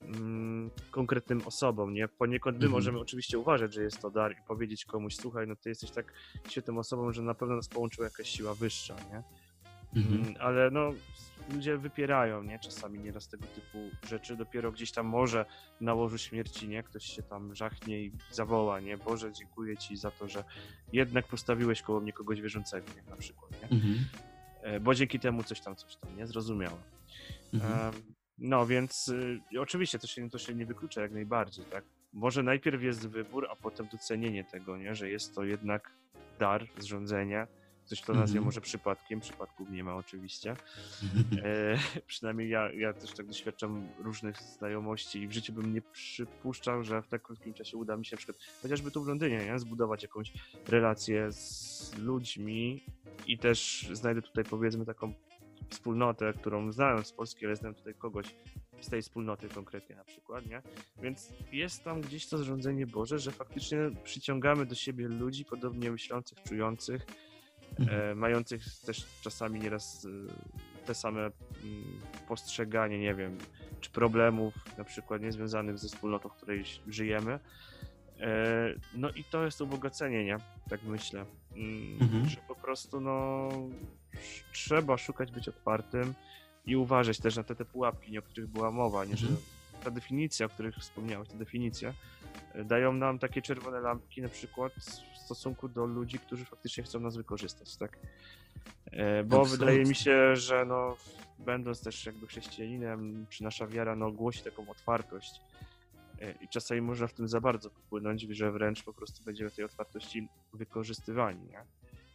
mm, konkretnym osobom, nie? Poniekąd my Mhm. możemy oczywiście uważać, że jest to dar i powiedzieć komuś, słuchaj, no ty jesteś tak świetną osobą, że na pewno nas połączyła jakaś siła wyższa, nie? Mhm. Mm, Ale no, ludzie wypierają, nie? Czasami nieraz tego typu rzeczy. Dopiero gdzieś tam może na łożu śmierci, nie? Ktoś się tam żachnie i zawoła, nie? Boże, dziękuję ci za to, że jednak postawiłeś koło mnie kogoś wierzącego, nie? Na przykład, nie? Mhm. Bo dzięki temu coś tam, coś tam, nie? Zrozumiałem. Mhm. No więc y, oczywiście to się, to się nie wyklucza jak najbardziej, tak? Może najpierw jest wybór, a potem docenienie tego, nie? Że jest to jednak dar, zrządzenie. Ktoś to nazwie Mhm. może przypadkiem, przypadków nie ma oczywiście. E, przynajmniej ja, ja też tak doświadczam różnych znajomości i w życiu bym nie przypuszczał, że w tak krótkim czasie uda mi się na przykład, chociażby tu w Londynie, nie? zbudować jakąś relację z ludźmi i też znajdę tutaj powiedzmy taką wspólnotę, którą znałem z Polski, ale znam tutaj kogoś z tej wspólnoty konkretnie na przykład, nie? Więc jest tam gdzieś to zrządzenie Boże, że faktycznie przyciągamy do siebie ludzi podobnie myślących, czujących, e, mających też czasami nieraz e, te same mm, postrzeganie, nie wiem, czy problemów na przykład niezwiązanych ze wspólnotą, w której żyjemy. E, No i to jest ubogacenie, nie? Tak myślę. Mm, Mhm. Że po prostu no trzeba szukać być otwartym i uważać też na te, te pułapki, nie, o których była mowa, nie? Że Mhm. Ta definicja, o których wspomniałeś, te definicje, e, dają nam takie czerwone lampki na przykład w stosunku do ludzi, którzy faktycznie chcą nas wykorzystać, tak? E, Bo Absolutnie. wydaje mi się, że no, będąc też jakby chrześcijaninem, czy nasza wiara no, głosi taką otwartość e, i czasami można w tym za bardzo popłynąć, że wręcz po prostu będziemy tej otwartości wykorzystywani, nie?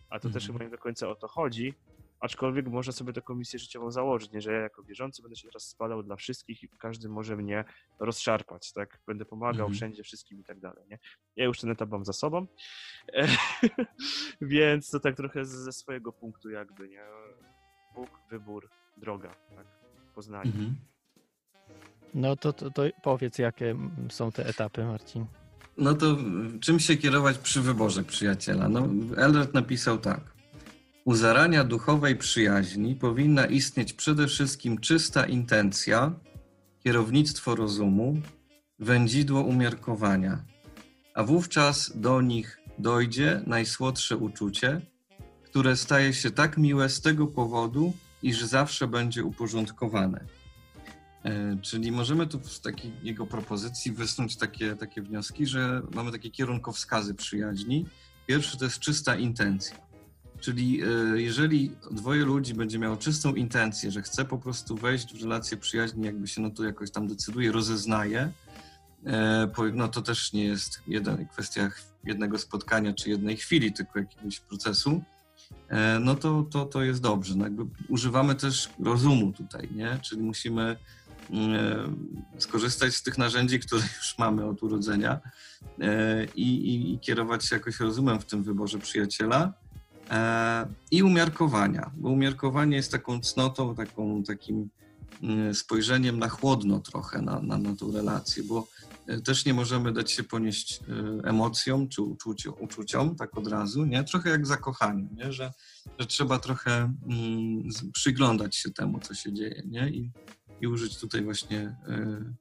A to też Mhm. chyba nie do końca o to chodzi, aczkolwiek można sobie taką misję życiową założyć, nie? że ja jako wierzący będę się teraz spadał dla wszystkich i każdy może mnie rozszarpać, tak? Będę pomagał Mhm. wszędzie wszystkim i tak dalej, nie? Ja już ten etap mam za sobą, więc to tak trochę ze swojego punktu jakby, nie? Bóg, wybór, droga, tak? Poznanie. Mhm. No to, to, to powiedz, jakie mm, są te etapy, Marcin. No to czym się kierować przy wyborze przyjaciela? No, Eldred napisał tak. U zarania duchowej przyjaźni powinna istnieć przede wszystkim czysta intencja, kierownictwo rozumu, wędzidło umiarkowania, a wówczas do nich dojdzie najsłodsze uczucie, które staje się tak miłe z tego powodu, iż zawsze będzie uporządkowane. E, Czyli możemy tu z takiej jego propozycji wysnuć takie, takie wnioski, że mamy takie kierunkowskazy przyjaźni. Pierwszy to jest czysta intencja. Czyli e, jeżeli dwoje ludzi będzie miało czystą intencję, że chce po prostu wejść w relację przyjaźni, jakby się no to jakoś tam decyduje, rozeznaje, e, no to też nie jest jedna, kwestia jednego spotkania czy jednej chwili, tylko jakiegoś procesu, e, no to, to, to jest dobrze. No jakby używamy też rozumu tutaj, nie? Czyli musimy skorzystać z tych narzędzi, które już mamy od urodzenia i, i, i kierować się jakoś rozumem w tym wyborze przyjaciela i umiarkowania, bo umiarkowanie jest taką cnotą, taką, takim y, spojrzeniem na chłodno trochę na, na, na tą relację, bo y, też nie możemy dać się ponieść y, emocjom czy uczuciom, uczuciom tak od razu, nie? Trochę jak zakochaniu, nie? Że, że trzeba trochę mm, przyglądać się temu, co się dzieje, nie? I, i użyć tutaj właśnie y,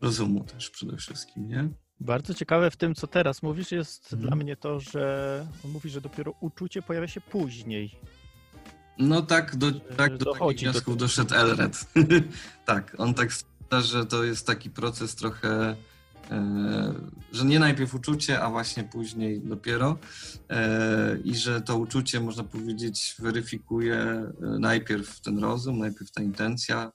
rozumu też przede wszystkim, nie? Bardzo ciekawe w tym, co teraz mówisz, jest Mhm. dla mnie to, że on mówi, że dopiero uczucie pojawia się później. No tak, do, tak do takich do wniosków tego. doszedł Elred. tak, on tak stwierdza, że to jest taki proces trochę, e, że nie najpierw uczucie, a właśnie później dopiero e, i że to uczucie, można powiedzieć, weryfikuje e, najpierw ten rozum, najpierw ta intencja,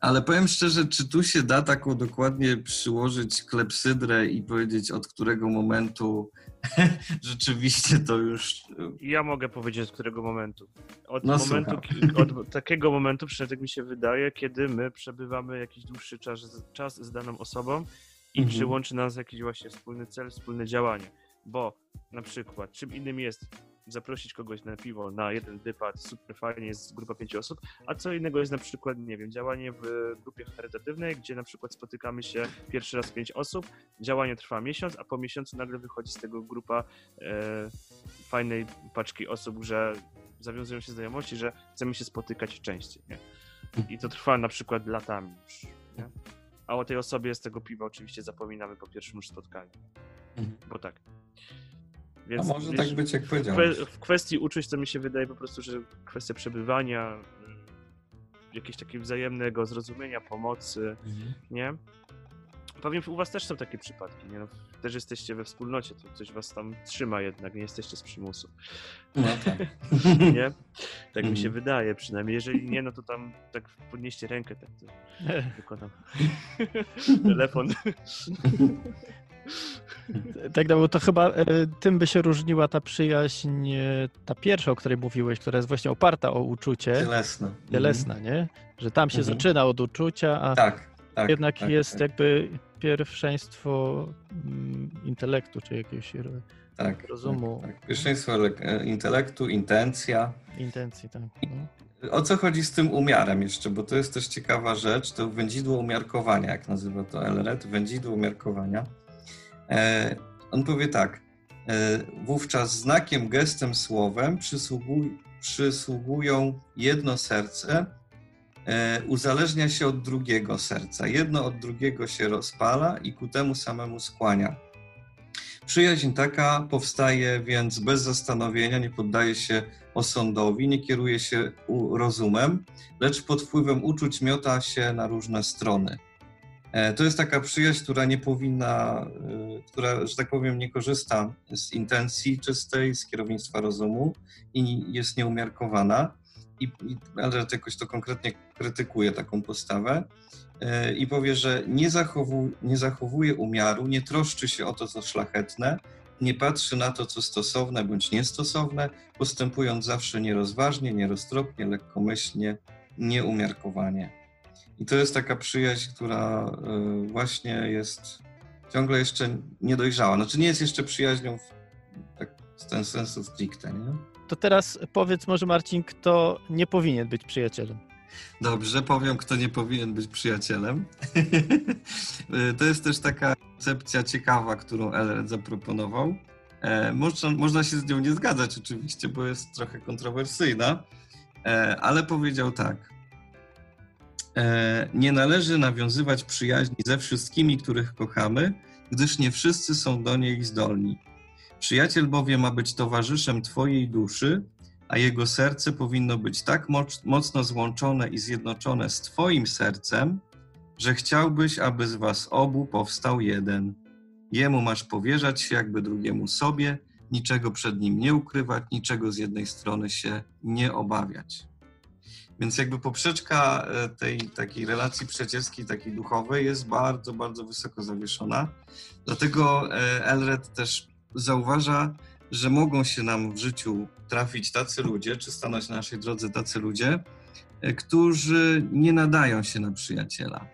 ale powiem szczerze, czy tu się da taką dokładnie przyłożyć klepsydrę i powiedzieć, od którego momentu rzeczywiście to już Ja mogę powiedzieć z którego momentu. Od No, momentu, od takiego momentu, przynajmniej tak mi się wydaje, kiedy my przebywamy jakiś dłuższy czas, czas z daną osobą i Mhm. czy łączy nas jakiś właśnie wspólny cel, wspólne działanie. Bo na przykład, czym innym jest zaprosić kogoś na piwo na jeden wypad, super fajnie, jest grupa pięciu osób, a co innego jest na przykład, nie wiem, działanie w grupie charytatywnej, gdzie na przykład spotykamy się pierwszy raz pięć osób, działanie trwa miesiąc, a po miesiącu nagle wychodzi z tego grupa e, fajnej paczki osób, że zawiązują się znajomości, że chcemy się spotykać częściej, nie? I to trwa na przykład latami już, nie? A o tej osobie z tego piwa oczywiście zapominamy po pierwszym już spotkaniu, Mhm. bo tak. A Więc może wiesz, tak być, jak w, powiedziałeś. kwe- w kwestii uczuć to mi się wydaje po prostu, że kwestia przebywania, mm, jakiegoś takiego wzajemnego zrozumienia, pomocy, nie? Powiem, u was też są takie przypadki, nie? No, też jesteście we wspólnocie, to coś was tam trzyma jednak, nie jesteście z przymusu, No tak. nie? Tak mi się Mhm. wydaje przynajmniej. Jeżeli nie, no to tam tak podnieście rękę, tak to wykonam. Telefon. Tak, no bo to chyba e, tym by się różniła ta przyjaźń, e, ta pierwsza, o której mówiłeś, która jest właśnie oparta o uczucie, Cielesne. cielesna, nie? Że tam się Mhm. zaczyna od uczucia, a Tak, tak. jednak tak, jest tak, jakby pierwszeństwo mm, intelektu, czy jakiegoś ro- tak, rozumu. Tak, tak. Pierwszeństwo ele- e, intelektu, intencja. intencji. Tak, no. O co chodzi z tym umiarem jeszcze, bo to jest też ciekawa rzecz, to wędzidło umiarkowania, jak nazywa to Elred, wędzidło umiarkowania. E, on powie tak, e, wówczas znakiem, gestem, słowem przysługuj, przysługują jedno serce, e, uzależnia się od drugiego serca. Jedno od drugiego się rozpala i ku temu samemu skłania. Przyjaźń taka powstaje więc bez zastanowienia, nie poddaje się osądowi, nie kieruje się rozumem, lecz pod wpływem uczuć miota się na różne strony. E, To jest taka przyjaźń, która nie powinna, e, która, że tak powiem, nie korzysta z intencji czystej, z kierownictwa rozumu i jest nieumiarkowana. I, i jakoś to konkretnie krytykuje taką postawę e, i powie, że nie, zachowu, nie zachowuje umiaru, nie troszczy się o to, co szlachetne, nie patrzy na to, co stosowne bądź niestosowne, postępując zawsze nierozważnie, nieroztropnie, lekkomyślnie, nieumiarkowanie. I to jest taka przyjaźń, która y, właśnie jest ciągle jeszcze niedojrzała. Znaczy nie jest jeszcze przyjaźnią w, tak, w ten sensu stricte, nie? To teraz powiedz może Marcin, kto nie powinien być przyjacielem. Dobrze, powiem, kto nie powinien być przyjacielem. to jest też taka koncepcja ciekawa, którą Elred zaproponował. E, można, można się z nią nie zgadzać oczywiście, bo jest trochę kontrowersyjna, e, ale powiedział tak. E, nie należy nawiązywać przyjaźni ze wszystkimi, których kochamy, gdyż nie wszyscy są do niej zdolni. Przyjaciel bowiem ma być towarzyszem Twojej duszy, a jego serce powinno być tak moc, mocno złączone i zjednoczone z Twoim sercem, że chciałbyś, aby z Was obu powstał jeden. Jemu masz powierzać się, jakby drugiemu sobie, niczego przed nim nie ukrywać, niczego z jednej strony się nie obawiać. Więc jakby poprzeczka e, tej takiej relacji przyjacielskiej, takiej duchowej jest bardzo, bardzo wysoko zawieszona. Dlatego e, Elred też zauważa, że mogą się nam w życiu trafić tacy ludzie, czy stanąć na naszej drodze tacy ludzie, e, którzy nie nadają się na przyjaciela.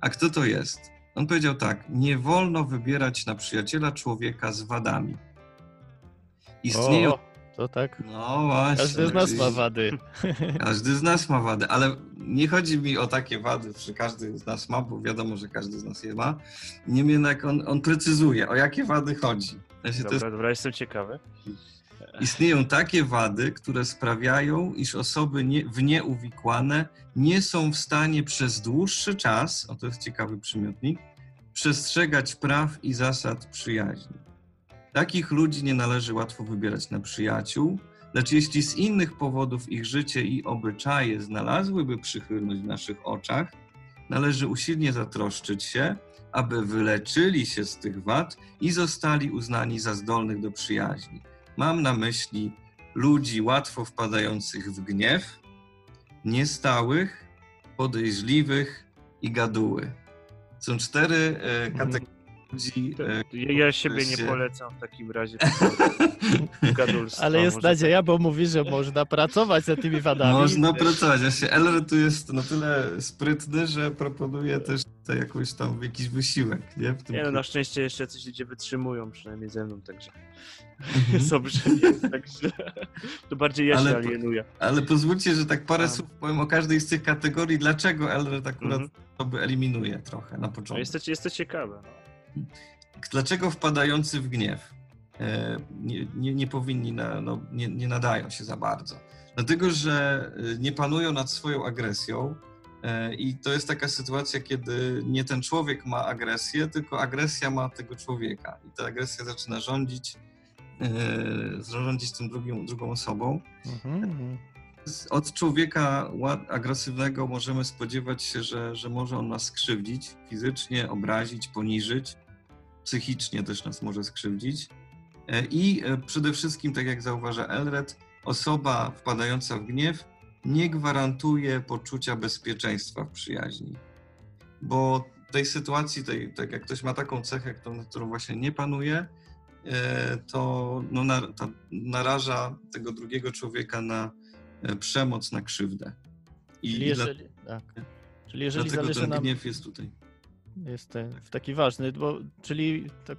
A kto to jest? On powiedział tak: Nie wolno wybierać na przyjaciela człowieka z wadami. Istnieją. O, to tak. No właśnie. Każdy z nas czyli- ma wady. Każdy z nas ma wady, ale nie chodzi mi o takie wady, że każdy z nas ma, bo wiadomo, że każdy z nas je ma. Niemniej jednak on, on precyzuje, o jakie wady chodzi. Znaczy, to jest Dobra, dobra, jestem ciekawy. Istnieją takie wady, które sprawiają, iż osoby nie, w nie uwikłane nie są w stanie przez dłuższy czas, o to jest ciekawy przymiotnik, przestrzegać praw i zasad przyjaźni. Takich ludzi nie należy łatwo wybierać na przyjaciół, lecz jeśli z innych powodów ich życie i obyczaje znalazłyby przychylność w naszych oczach, należy usilnie zatroszczyć się, aby wyleczyli się z tych wad i zostali uznani za zdolnych do przyjaźni. Mam na myśli ludzi łatwo wpadających w gniew, niestałych, podejrzliwych i gaduły. Są cztery kategorie ludzi. To, E, ja, ja siebie nie polecam w takim razie. Ale jest może nadzieja, bo mówi, że można pracować nad tymi wadami. można pracować. Właśnie Eller tu jest na tyle sprytny, że proponuje też tutaj jakąś tam jakiś wysiłek. Nie? W tym Nie no, na szczęście jeszcze coś ludzie wytrzymują, przynajmniej ze mną, także Mhm. dobrze jest, także to bardziej ja Ale się alienuję. Ale pozwólcie, że tak parę A. słów powiem o każdej z tych kategorii, dlaczego Elred akurat Mhm. to by eliminuje trochę na No, początku. jest, to, jest to ciekawe. Dlaczego wpadający w gniew e, nie, nie, nie powinni, na, no, nie, nie nadają się za bardzo? Dlatego, że e, nie panują nad swoją agresją e, i to jest taka sytuacja, kiedy nie ten człowiek ma agresję, tylko agresja ma tego człowieka i ta agresja zaczyna rządzić, rządzić tym drugim, drugą osobą. Mhm. Z- Od człowieka agresywnego możemy spodziewać się, że, że może on nas skrzywdzić fizycznie, obrazić, poniżyć, psychicznie też nas może skrzywdzić. E, I e, przede wszystkim, tak jak zauważa Elred, osoba wpadająca w gniew nie gwarantuje poczucia bezpieczeństwa w przyjaźni. Bo w tej sytuacji, tej, tak jak ktoś ma taką cechę, którą, którą właśnie nie panuje, e, to no, na, ta, naraża tego drugiego człowieka na przemoc, na krzywdę. I, Czyli i dla- jeżeli, tak. Czyli jeżeli dlatego ten nam... gniew jest tutaj. Jest ten, taki ważny, bo, czyli tak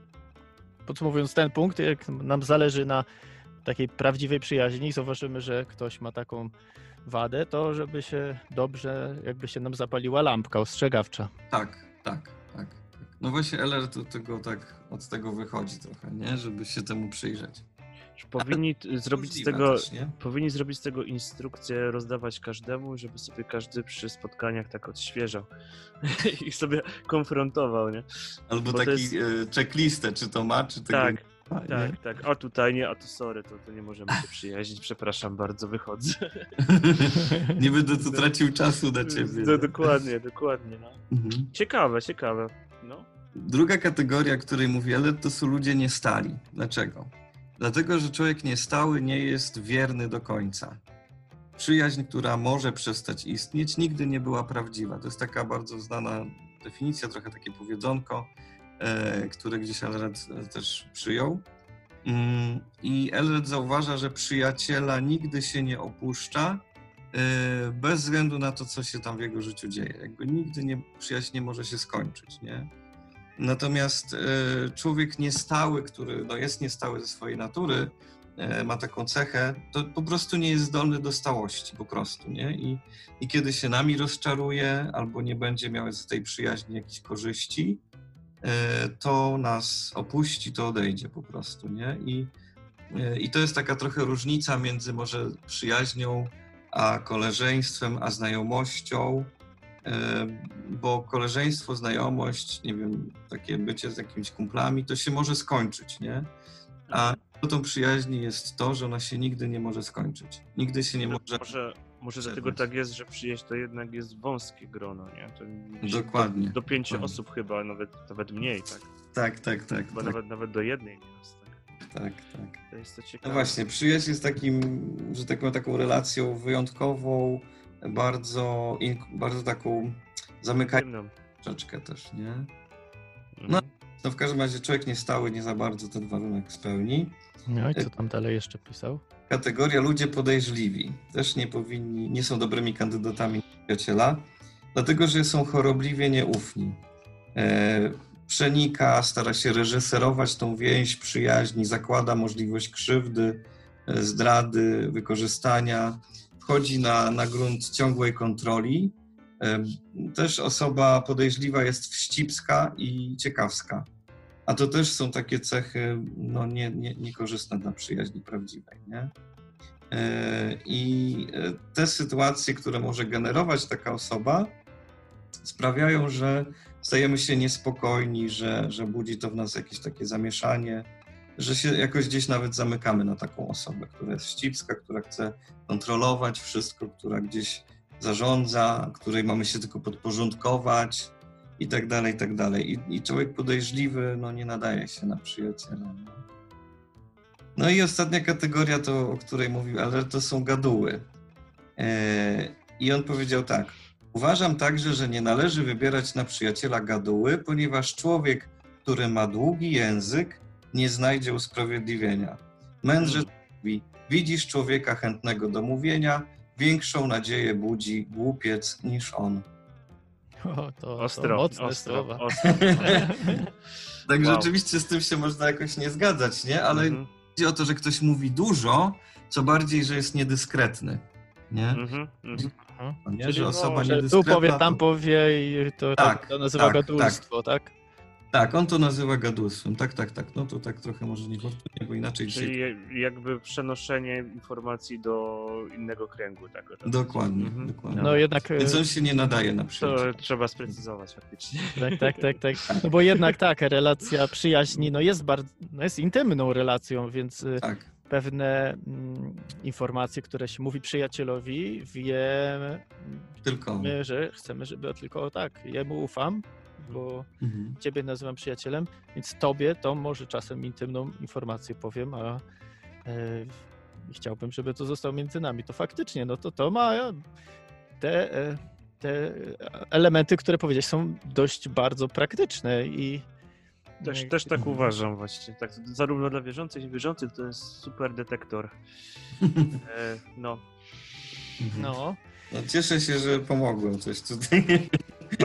podsumowując ten punkt, jak nam zależy na takiej prawdziwej przyjaźni, zauważymy, że ktoś ma taką wadę, to żeby się dobrze, jakby się nam zapaliła lampka ostrzegawcza. Tak, tak, tak. tak. No właśnie Eller to, tego tak od tego wychodzi trochę, nie? Żeby się temu przyjrzeć. Powinni zrobić z tego, Też, nie? powinni zrobić z tego instrukcję, rozdawać każdemu, żeby sobie każdy przy spotkaniach tak odświeżał i sobie konfrontował, nie? Albo bo taki jest- e, checklistę, czy to ma, czy tego Tak, nie ma. nie? Tak, tak. A tutaj nie, a tu sorry, to, to nie możemy się przyjaźnić. Przepraszam bardzo, wychodzę. nie będę tu tracił czasu na ciebie. No, dokładnie, dokładnie. No. Mhm. Ciekawe, ciekawe. No. Druga kategoria, o której mówi Eller, to są ludzie niestali. Dlaczego? Dlatego, że człowiek niestały nie jest wierny do końca. Przyjaźń, która może przestać istnieć, nigdy nie była prawdziwa. To jest taka bardzo znana definicja, trochę takie powiedzonko, e, które gdzieś Elred też przyjął. Mm, I Elred zauważa, że przyjaciela nigdy się nie opuszcza, e, bez względu na to, co się tam w jego życiu dzieje. Jakby nigdy nie, przyjaźń nie może się skończyć, nie? Natomiast e, człowiek niestały, który no, jest niestały ze swojej natury, e, ma taką cechę, to po prostu nie jest zdolny do stałości, po prostu, nie? I, i kiedy się nami rozczaruje, albo nie będzie miał z tej przyjaźni jakichś korzyści, e, to nas opuści, to odejdzie po prostu, nie? I, I to jest taka trochę różnica między może przyjaźnią, a koleżeństwem, a znajomością, bo koleżeństwo, znajomość, nie wiem, takie bycie z jakimiś kumplami, to się może skończyć, nie? A tą przyjaźni jest to, że ona się nigdy nie może skończyć. Nigdy się nie może. Może, może dlatego tak jest, że przyjaźń to jednak jest wąskie grono, nie? To Dokładnie. Do, do pięciu dokładnie. osób chyba, nawet, nawet mniej, tak? Tak, tak, tak. Chyba Tak, nawet, nawet do jednej nieraz, tak? tak, tak. To jest to No ciekawe. właśnie, przyjaźń jest takim, że tak powiem, taką relacją wyjątkową, bardzo, bardzo taką zamykającą troszeczkę też, nie? Mhm. No. No w każdym razie człowiek niestały nie za bardzo ten warunek spełni. No i co tam dalej jeszcze pisał? Kategoria ludzie podejrzliwi też nie powinni, nie są dobrymi kandydatami na przyjaciela, dlatego że są chorobliwie nieufni. E, przenika, stara się reżyserować tą więź przyjaźni, zakłada możliwość krzywdy, e, zdrady, wykorzystania. Wchodzi na, na grunt ciągłej kontroli. Też osoba podejrzliwa jest wścibska i ciekawska. A to też są takie cechy no, nie, nie, niekorzystne dla przyjaźni prawdziwej. Nie? E, I e, te sytuacje, które może generować taka osoba, sprawiają, że stajemy się niespokojni, że, że budzi to w nas jakieś takie zamieszanie, że się jakoś gdzieś nawet zamykamy na taką osobę, która jest wścibska, która chce kontrolować wszystko, która gdzieś zarządza, której mamy się tylko podporządkować i tak dalej, i tak dalej. I, i człowiek podejrzliwy no, nie nadaje się na przyjaciela. No. No i ostatnia kategoria, to, o której mówił, ale to są gaduły. E, I on powiedział tak. Uważam także, że nie należy wybierać na przyjaciela gaduły, ponieważ człowiek, który ma długi język, nie znajdzie usprawiedliwienia. Mędrze mówi, widzisz człowieka chętnego do mówienia, większą nadzieję budzi głupiec niż on. O, to, Ostro, to mocne ostro, słowa. ostro. Także Wow. oczywiście z tym się można jakoś nie zgadzać, nie? Ale Mhm, chodzi o to, że ktoś mówi dużo, co bardziej, że jest niedyskretny. Nie? mhm, mhm. Nie? Czyli Że no, osoba Że tu niedyskretna... powie, tam powie i to, Tak, tak, to nazywa tak, gadulstwo, tak? Tak, on to nazywa gadulstwem. Tak, tak, tak. No to tak trochę może niefortunnie, bo inaczej dzisiaj... Czyli jakby przenoszenie informacji do innego kręgu. Tak, to Dokładnie, Mhm. dokładnie. No jednak e, Więc on się nie nadaje na To przyjaciół. trzeba sprecyzować faktycznie. tak, tak, tak, tak. No bo jednak tak, relacja przyjaźni no jest bardzo, no jest intymną relacją, więc y, Tak, pewne mm, informacje, które się mówi przyjacielowi, wiemy, tylko on. że chcemy, żeby tylko tak, jemu ufam, bo Mhm. ciebie nazywam przyjacielem, więc tobie to może czasem intymną informację powiem, a e, chciałbym, żeby to zostało między nami. To faktycznie, no to to ma te, e, te elementy, które powiedziałeś, są dość bardzo praktyczne i Też, jak- też tak uważam właśnie. Tak, zarówno dla wierzących i wierzących to jest super detektor. E, no, No, No, cieszę się, że pomogłem coś tutaj.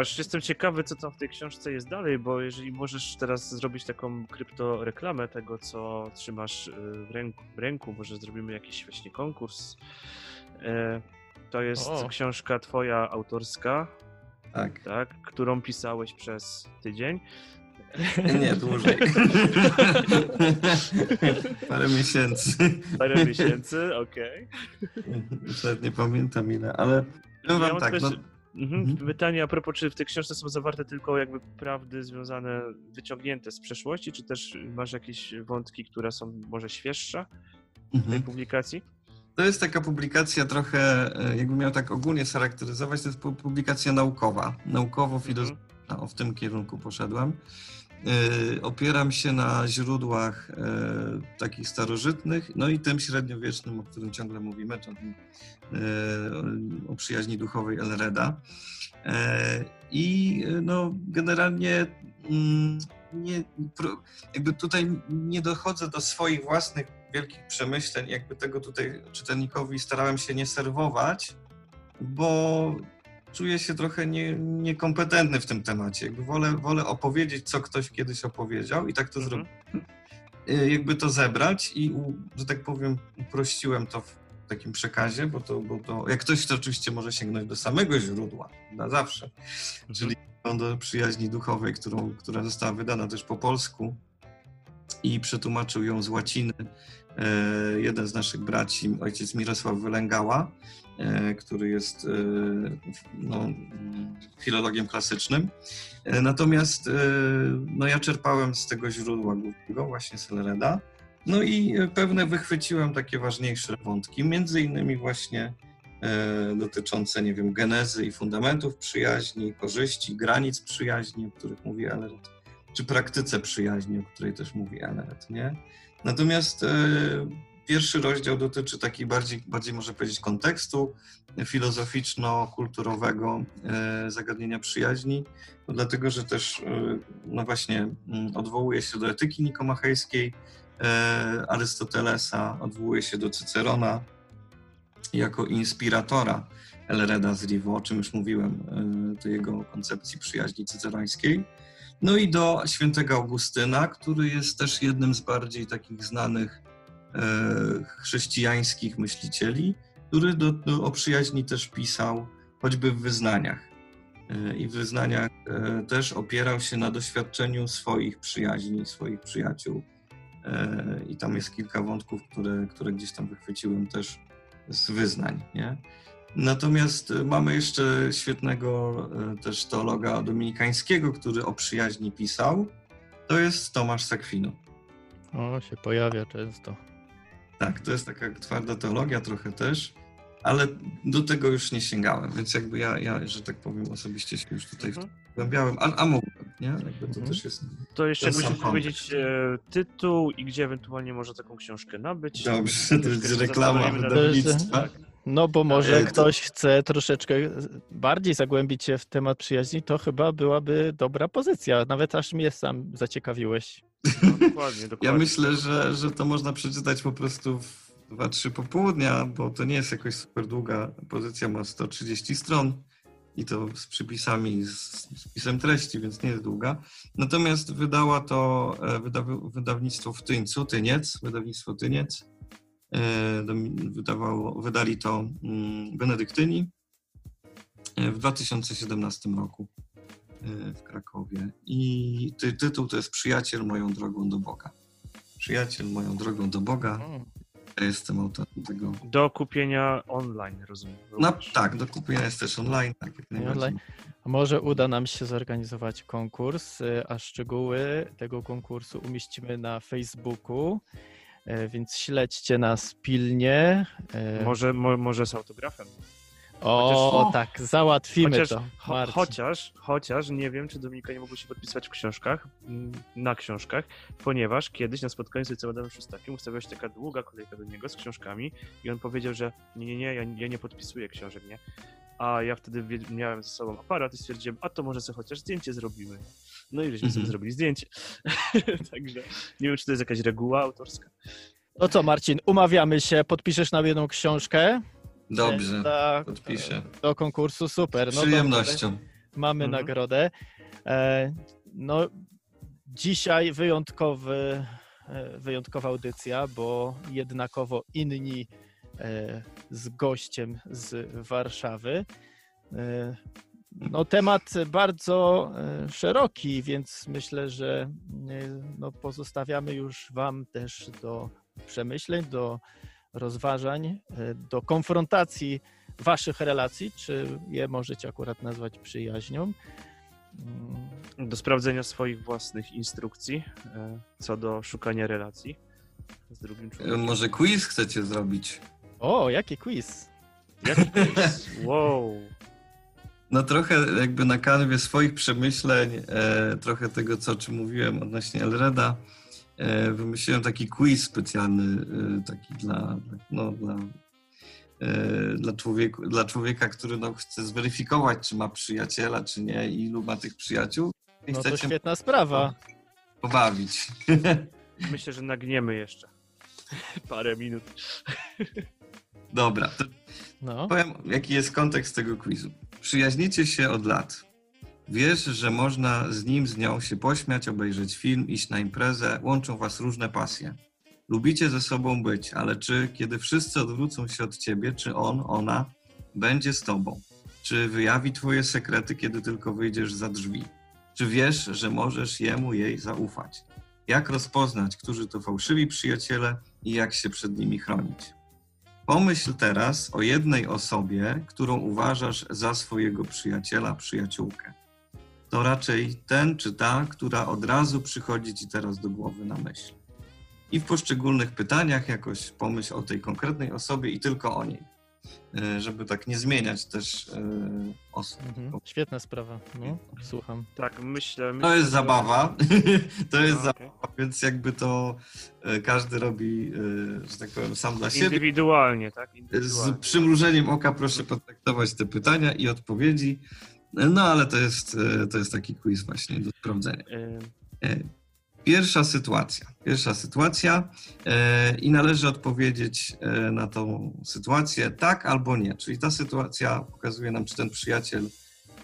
Aż jestem ciekawy, co tam w tej książce jest dalej, bo jeżeli możesz teraz zrobić taką kryptoreklamę tego, co trzymasz e, w ręku, w ręku może zrobimy jakiś właśnie konkurs. E, To jest O. książka twoja autorska, Tak. tak, którą pisałeś przez tydzień. Nie, dłużej. Parę miesięcy. Parę miesięcy, okej. Nawet nie pamiętam ile, ale powiem Ja wam tak, też- no, Mhm. Mhm. Pytanie a propos, czy w tej książce są zawarte tylko jakby prawdy związane, wyciągnięte z przeszłości, czy też masz jakieś wątki, które są może świeższe w tej mhm. publikacji? to jest taka publikacja trochę, e, jakbym miał tak ogólnie scharakteryzować, to jest pu- publikacja naukowa, naukowo-filozoficzna, o, w tym kierunku poszedłem. E, Opieram się na źródłach e, takich starożytnych, no i tym średniowiecznym, o którym ciągle mówimy, czyli e, o przyjaźni duchowej Elreda. I no, generalnie mm, nie, jakby tutaj nie dochodzę do swoich własnych wielkich przemyśleń, jakby tego tutaj czytelnikowi starałem się nie serwować, bo czuję się trochę nie, niekompetentny w tym temacie. Jakby wolę, wolę opowiedzieć, co ktoś kiedyś opowiedział i tak to Mhm. zrobiłem. Y, Jakby to zebrać i, że tak powiem, uprościłem to w takim przekazie, bo to, bo to jak ktoś to oczywiście może sięgnąć do samego źródła, na zawsze, czyli do przyjaźni duchowej, którą, która została wydana też po polsku i przetłumaczył ją z łaciny e, jeden z naszych braci, ojciec Mirosław Wylęgała, e, który jest e, no, filologiem klasycznym. Natomiast no, ja czerpałem z tego źródła głównego, właśnie z Elreda, no i pewne wychwyciłem takie ważniejsze wątki, między innymi właśnie dotyczące, nie wiem, genezy i fundamentów przyjaźni, korzyści, granic przyjaźni, o których mówi Elred, czy praktyce przyjaźni, o której też mówi Elred, nie? Natomiast e, pierwszy rozdział dotyczy takiej bardziej, bardziej może powiedzieć kontekstu filozoficzno-kulturowego e, zagadnienia przyjaźni, no dlatego, że też e, no właśnie mm, odwołuje się do etyki nikomachejskiej Arystotelesa, odwołuje się do Cycerona jako inspiratora Elreda z Rivo, o czym już mówiłem, do jego koncepcji przyjaźni cycerońskiej. No i do świętego Augustyna, który jest też jednym z bardziej takich znanych e, chrześcijańskich myślicieli, który do, do, o przyjaźni też pisał, choćby w wyznaniach. E, I w wyznaniach e, też opierał się na doświadczeniu swoich przyjaźni, swoich przyjaciół. I tam jest kilka wątków, które, które gdzieś tam wychwyciłem też z wyznań. Nie? Natomiast mamy jeszcze świetnego też teologa dominikańskiego, który o przyjaźni pisał. To jest Tomasz Sakwino. O, się pojawia często. Tak, to jest taka twarda teologia trochę też, ale do tego już nie sięgałem, więc jakby ja, ja że tak powiem, osobiście się już tutaj Mhm. wgłębiałem, a, a mógłbym, nie? Jakby to Mhm. też jest... To jeszcze mógł powiedzieć e, tytuł i gdzie ewentualnie można taką książkę nabyć. Dobrze, to jest reklama wydawnictwa. Tak. No bo może to- ktoś chce troszeczkę bardziej zagłębić się w temat przyjaźni, to chyba byłaby dobra pozycja. Nawet aż mnie sam zaciekawiłeś. No, dokładnie, dokładnie. Ja myślę, że, że to można przeczytać po prostu w 2-3 popołudnia, bo to nie jest jakoś super długa pozycja, ma 130 stron i to z przypisami, z, z pisem treści, więc nie jest długa. Natomiast wydała to e, wyda, wydawnictwo w Tyńcu, Tyniec, wydawnictwo Tyniec. E, Wydawało, wydali to mm, Benedyktyni e, w 2017 roku e, w Krakowie. I ty, tytuł to jest Przyjaciel moją drogą do Boga. Przyjaciel moją drogą do Boga. Ja jestem autorem tego. Do kupienia online, rozumiem. No tak, do kupienia jest też online. Tak, online. A Może uda nam się zorganizować konkurs, a szczegóły tego konkursu umieścimy na Facebooku, więc śledźcie nas pilnie. y, Może, mo, może z autografem. O, chociaż- tak, załatwimy Chociaż, to. cho, chociaż, chociaż nie wiem, czy Dominika nie mogło się podpisywać w książkach, mm, na książkach, ponieważ kiedyś na spotkaniu z ojcem Adamem Szustakiem ustawiała się taka długa kolejka do niego z książkami i on powiedział, że nie, nie, nie, ja, ja nie podpisuję książek, nie? A ja wtedy miałem ze sobą aparat i stwierdziłem, a to może sobie chociaż zdjęcie zrobimy. No i żeśmy sobie Mhm. zrobili zdjęcie. Także nie wiem, czy to jest jakaś reguła autorska. No co, Marcin, umawiamy się, podpiszesz nam jedną książkę. Dobrze, Da, podpiszę. do konkursu, super. Z No przyjemnością. Dobrze. Mamy Mhm. nagrodę. E, no, dzisiaj wyjątkowy, e, wyjątkowa audycja, bo jednakowo inni e, z gościem z Warszawy. No, temat bardzo e, szeroki, więc myślę, że e, no, pozostawiamy już Wam też do przemyśleń, do rozważań, e, do konfrontacji Waszych relacji, czy je możecie akurat nazwać przyjaźnią. Mm, Do sprawdzenia swoich własnych instrukcji co do szukania relacji z drugim człowiekiem. Może quiz chcecie zrobić? O, jaki quiz! Jaki jest? Wow. No trochę jakby na kanwie swoich przemyśleń, e, trochę tego, co o czym mówiłem odnośnie Elreda, e, wymyśliłem taki quiz specjalny, e, taki dla, no, dla, e, dla, człowieku, dla człowieka, który no, chce zweryfikować, czy ma przyjaciela, czy nie, i ilu ma tych przyjaciół. I No to świetna sprawa. pobawić. Myślę, że nagniemy jeszcze parę minut. Dobra, No. Powiem, jaki jest kontekst tego quizu. Przyjaźnicie się od lat. Wiesz, że można z nim, z nią się pośmiać, obejrzeć film, iść na imprezę, łączą was różne pasje. Lubicie ze sobą być, ale czy kiedy wszyscy odwrócą się od ciebie, czy on, ona będzie z tobą? Czy wyjawi twoje sekrety, kiedy tylko wyjdziesz za drzwi? Czy wiesz, że możesz jemu, jej zaufać? Jak rozpoznać, którzy to fałszywi przyjaciele i jak się przed nimi chronić? Pomyśl teraz o jednej osobie, którą uważasz za swojego przyjaciela, przyjaciółkę. To raczej ten czy ta, która od razu przychodzi ci teraz do głowy na myśl. I w poszczególnych pytaniach jakoś pomyśl o tej konkretnej osobie i tylko o niej. E, Żeby tak nie zmieniać też e, osób. Mhm. Świetna sprawa. No, słucham. Tak, myślę. To myślę, jest że- zabawa. to jest No, zabawa, więc jakby to e, każdy robi, że tak powiem, sam dla siebie. Indywidualnie, tak? Z Indywidualnie. przymrużeniem oka proszę potraktować te pytania i odpowiedzi. No ale to jest, to jest taki quiz właśnie do sprawdzenia. Y, Pierwsza sytuacja. Pierwsza sytuacja e, i należy odpowiedzieć e, na tą sytuację tak albo nie. Czyli ta sytuacja pokazuje nam, czy ten przyjaciel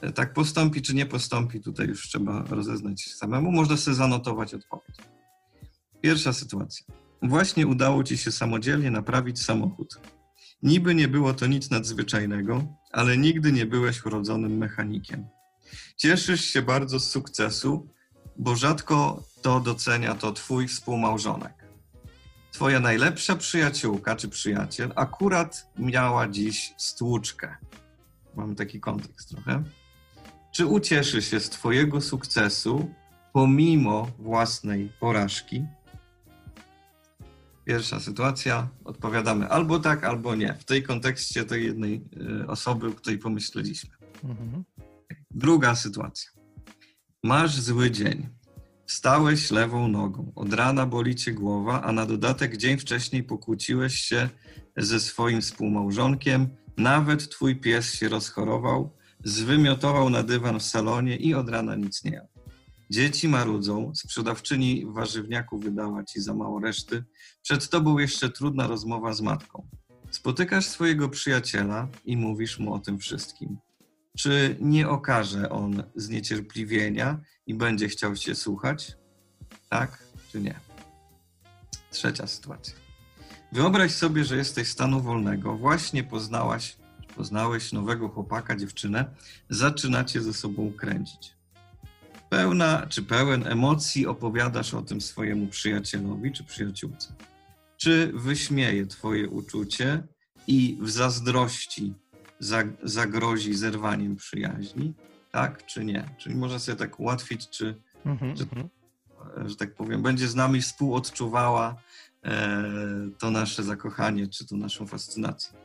e, tak postąpi, czy nie postąpi. Tutaj już trzeba rozeznać samemu. Można sobie zanotować odpowiedź. Pierwsza sytuacja. Właśnie udało ci się samodzielnie naprawić samochód. Niby nie było to nic nadzwyczajnego, ale nigdy nie byłeś urodzonym mechanikiem. Cieszysz się bardzo z sukcesu, bo rzadko to docenia to twój współmałżonek. Twoja najlepsza przyjaciółka czy przyjaciel akurat miała dziś stłuczkę. Mamy taki kontekst trochę. Czy ucieszy się z Twojego sukcesu pomimo własnej porażki? Pierwsza sytuacja, odpowiadamy albo tak, albo nie. W tej kontekście tej jednej y, osoby, o której pomyśleliśmy. Mhm. Druga sytuacja. Masz zły dzień. Wstałeś lewą nogą. Od rana boli cię głowa, a na dodatek dzień wcześniej pokłóciłeś się ze swoim współmałżonkiem. Nawet twój pies się rozchorował, zwymiotował na dywan w salonie i od rana nic nie jadł. Dzieci marudzą, sprzedawczyni warzywniaku wydała ci za mało reszty. Przed tobą jeszcze trudna rozmowa z matką. Spotykasz swojego przyjaciela i mówisz mu o tym wszystkim. Czy nie okaże on zniecierpliwienia i będzie chciał cię słuchać? Tak czy nie? Trzecia sytuacja. Wyobraź sobie, że jesteś stanu wolnego, właśnie poznałaś, poznałeś nowego chłopaka, dziewczynę, zaczynacie ze sobą kręcić. Pełna czy pełen emocji opowiadasz o tym swojemu przyjacielowi czy przyjaciółce. Czy wyśmieje twoje uczucie i w zazdrości zag- zagrozi zerwaniem przyjaźni? Tak czy nie? Czyli można sobie tak ułatwić, czy Mhm. Że- mhm. e, że tak powiem, będzie z nami współodczuwała e, to nasze zakochanie, czy to naszą fascynację.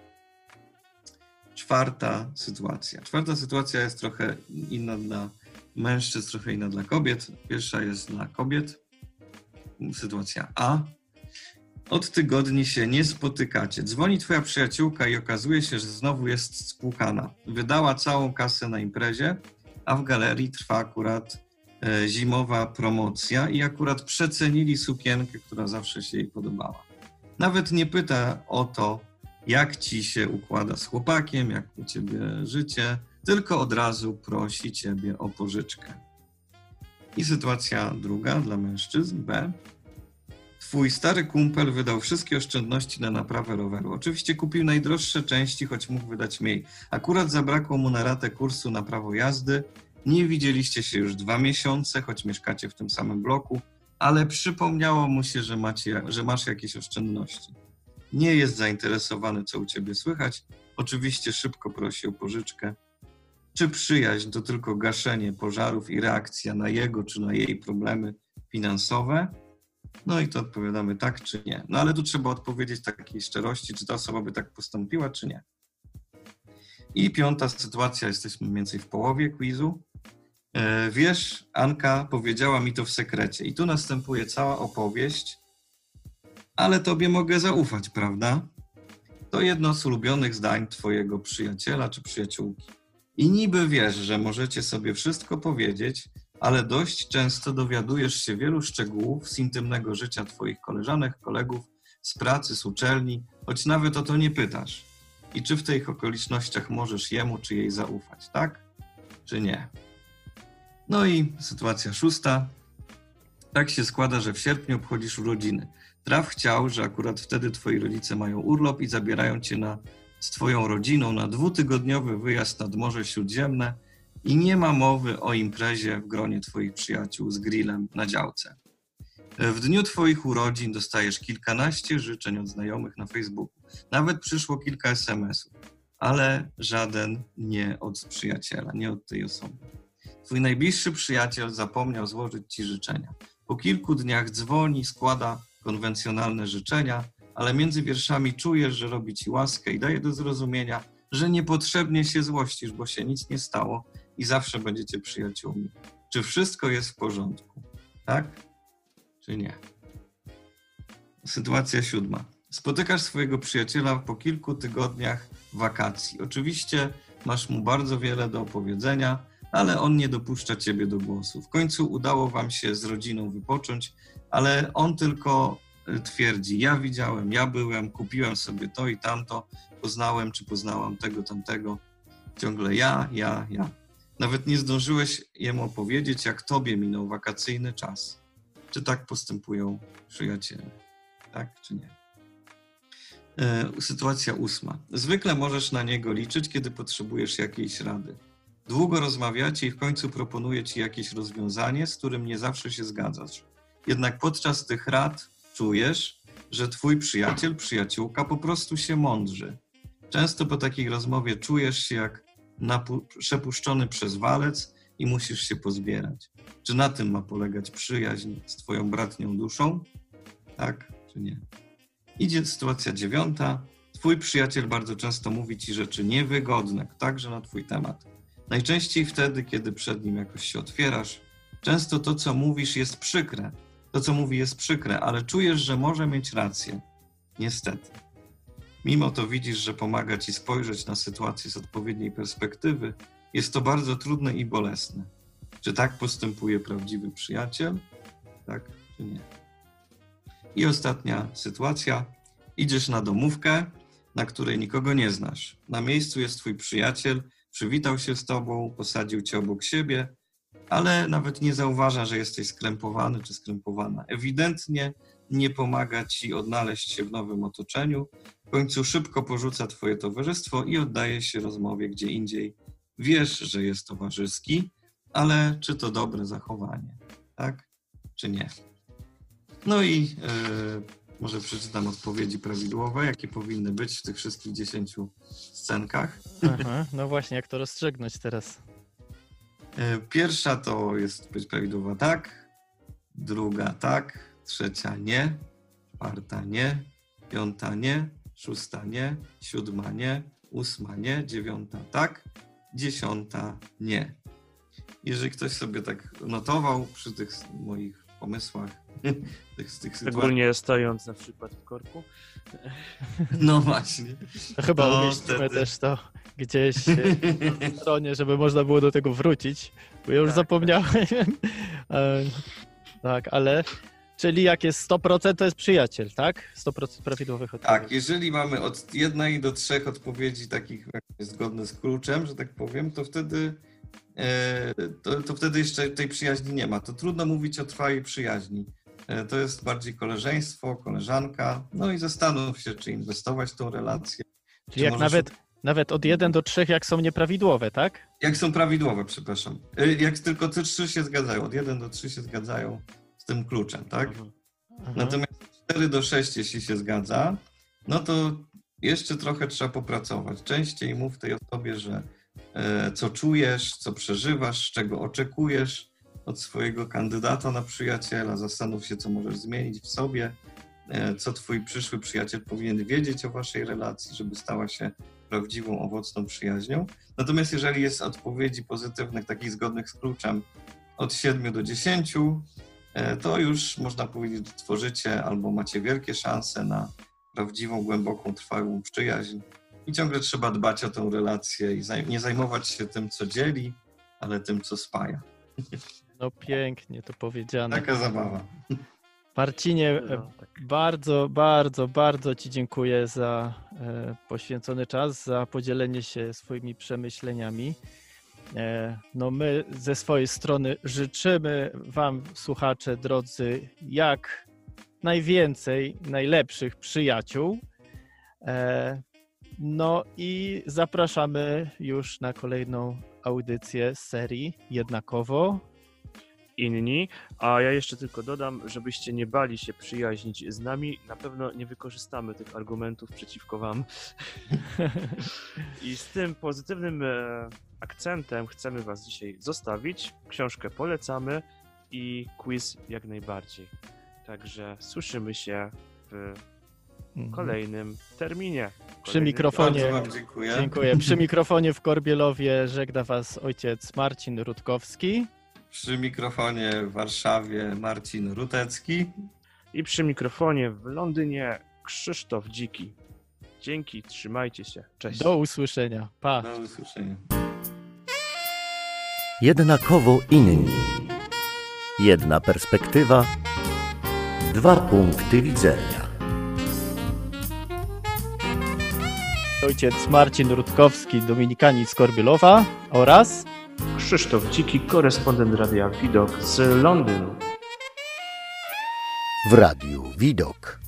Czwarta sytuacja. Czwarta sytuacja jest trochę inna dla mężczyzn, trochę inna dla kobiet. Pierwsza jest dla kobiet. Sytuacja A. Od tygodni się nie spotykacie. Dzwoni twoja przyjaciółka i okazuje się, że znowu jest spłukana. Wydała całą kasę na imprezie, a w galerii trwa akurat e, zimowa promocja i akurat przecenili sukienkę, która zawsze się jej podobała. Nawet nie pyta o to, jak ci się układa z chłopakiem, jak u ciebie życie, tylko od razu prosi ciebie o pożyczkę. I sytuacja druga dla mężczyzn B. Twój stary kumpel wydał wszystkie oszczędności na naprawę roweru. Oczywiście kupił najdroższe części, choć mógł wydać mniej. Akurat zabrakło mu na ratę kursu na prawo jazdy, nie widzieliście się już dwa miesiące, choć mieszkacie w tym samym bloku, ale przypomniało mu się, że, macie, że masz jakieś oszczędności. Nie jest zainteresowany, co u ciebie słychać. Oczywiście szybko prosi o pożyczkę. Czy przyjaźń to tylko gaszenie pożarów i reakcja na jego czy na jej problemy finansowe? No i to odpowiadamy tak czy nie. No ale tu trzeba odpowiedzieć takiej szczerości, czy ta osoba by tak postąpiła, czy nie. I piąta sytuacja, jesteśmy mniej więcej w połowie quizu. E, Wiesz, Anka powiedziała mi to w sekrecie. I tu następuje cała opowieść, ale tobie mogę zaufać, prawda? To jedno z ulubionych zdań twojego przyjaciela czy przyjaciółki. I niby wiesz, że możecie sobie wszystko powiedzieć, ale dość często dowiadujesz się wielu szczegółów z intymnego życia twoich koleżanek, kolegów, z pracy, z uczelni, choć nawet o to nie pytasz. I czy w tych okolicznościach możesz jemu czy jej zaufać, tak? Czy nie? No i sytuacja szósta. Tak się składa, że w sierpniu obchodzisz urodziny. Traf chciał, że akurat wtedy twoi rodzice mają urlop i zabierają cię na, z twoją rodziną na dwutygodniowy wyjazd nad Morze Śródziemne i nie ma mowy o imprezie w gronie twoich przyjaciół z grillem na działce. W dniu twoich urodzin dostajesz kilkanaście życzeń od znajomych na Facebooku. Nawet przyszło kilka SMS-ów, ale żaden nie od przyjaciela, nie od tej osoby. Twój najbliższy przyjaciel zapomniał złożyć ci życzenia. Po kilku dniach dzwoni, składa konwencjonalne życzenia, ale między wierszami czujesz, że robi ci łaskę i daje do zrozumienia, że niepotrzebnie się złościsz, bo się nic nie stało i zawsze będziecie przyjaciółmi. Czy wszystko jest w porządku? Tak? Czy nie? Sytuacja siódma. Spotykasz swojego przyjaciela po kilku tygodniach wakacji. Oczywiście masz mu bardzo wiele do opowiedzenia, ale on nie dopuszcza ciebie do głosu. W końcu udało wam się z rodziną wypocząć, ale on tylko y, twierdzi: Ja widziałem, ja byłem, kupiłem sobie to i tamto, poznałem czy poznałam tego, tamtego. Ciągle ja, ja, ja. Nawet nie zdążyłeś jemu opowiedzieć, jak tobie minął wakacyjny czas. Czy tak postępują przyjaciele? Tak czy nie? E, Sytuacja ósma. Zwykle możesz na niego liczyć, kiedy potrzebujesz jakiejś rady. Długo rozmawiacie i w końcu proponuje ci jakieś rozwiązanie, z którym nie zawsze się zgadzasz. Jednak podczas tych rad czujesz, że twój przyjaciel, przyjaciółka po prostu się mądrzy. Często po takiej rozmowie czujesz się jak przepuszczony przez walec i musisz się pozbierać. Czy na tym ma polegać przyjaźń z twoją bratnią duszą? Tak czy nie? Idzie sytuacja dziewiąta. Twój przyjaciel bardzo często mówi ci rzeczy niewygodne, także na twój temat. Najczęściej wtedy, kiedy przed nim jakoś się otwierasz. Często to, co mówisz, jest przykre. To, co mówi, jest przykre, ale czujesz, że może mieć rację. Niestety. Mimo to widzisz, że pomaga ci spojrzeć na sytuację z odpowiedniej perspektywy. Jest to bardzo trudne i bolesne. Czy tak postępuje prawdziwy przyjaciel? Tak czy nie? I ostatnia sytuacja. Idziesz na domówkę, na której nikogo nie znasz. Na miejscu jest twój przyjaciel, przywitał się z tobą, posadził cię obok siebie, ale nawet nie zauważa, że jesteś skrępowany czy skrępowana. Ewidentnie nie pomaga ci odnaleźć się w nowym otoczeniu. W końcu szybko porzuca twoje towarzystwo i oddaje się rozmowie gdzie indziej. Wiesz, że jest towarzyski, ale czy to dobre zachowanie, tak? Czy nie? No i e, może przeczytam odpowiedzi prawidłowe, jakie powinny być w tych wszystkich dziesięciu scenkach. Aha, no właśnie, jak to rozstrzygnąć teraz? E, Pierwsza to jest być prawidłowa tak, druga tak, trzecia nie, czwarta nie, piąta nie, szósta nie, siódma nie, ósma nie, dziewiąta tak, dziesiąta nie. Jeżeli ktoś sobie tak notował przy tych moich pomysłach, tych, tych sytuacji, Szczególnie stojąc na przykład w korku. no właśnie. To chyba To umieścimy wtedy- też to gdzieś e, na stronie, żeby można było do tego wrócić, bo ja już Tak, zapomniałem. E, tak, ale czyli jak jest 100% to jest przyjaciel, tak? 100% prawidłowych odpowiedzi. Tak, jeżeli mamy od jednej do trzech odpowiedzi takich zgodne z kluczem, że tak powiem, to wtedy, e, to, to wtedy jeszcze tej przyjaźni nie ma. To trudno mówić o trwałej przyjaźni. E, to jest bardziej koleżeństwo, koleżanka. No i zastanów się, czy inwestować w tą relację. Czyli czy jak możesz- nawet, nawet od 1 do 3 jak są nieprawidłowe, tak? Jak są prawidłowe, przepraszam. E, Jak tylko te trzy się zgadzają, od 1 do 3 się zgadzają z tym kluczem, tak? Mhm. Aha. Natomiast 4 do 6, jeśli się zgadza, no to jeszcze trochę trzeba popracować. Częściej mów tej osobie, że e, co czujesz, co przeżywasz, czego oczekujesz od swojego kandydata na przyjaciela. Zastanów się, co możesz zmienić w sobie, e, co twój przyszły przyjaciel powinien wiedzieć o waszej relacji, żeby stała się prawdziwą, owocną przyjaźnią. Natomiast jeżeli jest odpowiedzi pozytywnych, takich zgodnych z kluczem od 7 do 10, e, to już można powiedzieć, że tworzycie albo macie wielkie szanse na prawdziwą, głęboką, trwałą przyjaźń. I ciągle trzeba dbać o tę relację i zaj- nie zajmować się tym, co dzieli, ale tym, co spaja. No pięknie to powiedziane. Taka zabawa. Marcinie, e, No, tak. bardzo, bardzo, bardzo Ci dziękuję za e, poświęcony czas, za podzielenie się swoimi przemyśleniami. E, no my ze swojej strony życzymy Wam, słuchacze drodzy, jak najwięcej najlepszych przyjaciół. E, no i zapraszamy już na kolejną audycję serii Jednakowo. Inni, a ja jeszcze tylko dodam, żebyście nie bali się przyjaźnić z nami, na pewno nie wykorzystamy tych argumentów przeciwko wam. I z tym pozytywnym e, akcentem chcemy was dzisiaj zostawić. Książkę polecamy i quiz jak najbardziej. Także słyszymy się w kolejnym terminie. Mhm. Przy Kolejnym mikrofonie. Dziękuję. Dziękuję. Przy mikrofonie w Korbielowie żegna Was ojciec Marcin Rutkowski. Przy mikrofonie w Warszawie Marcin Rutecki. I przy mikrofonie w Londynie Krzysztof Dziki. Dzięki, trzymajcie się. Cześć. Do usłyszenia. Pa. Do usłyszenia. Jednakowo inni. Jedna perspektywa, dwa punkty widzenia. Ojciec Marcin Rutkowski, Dominikanin z Korbielowa oraz Krzysztof Dziki, korespondent Radia Widok z Londynu. W radiu Widok.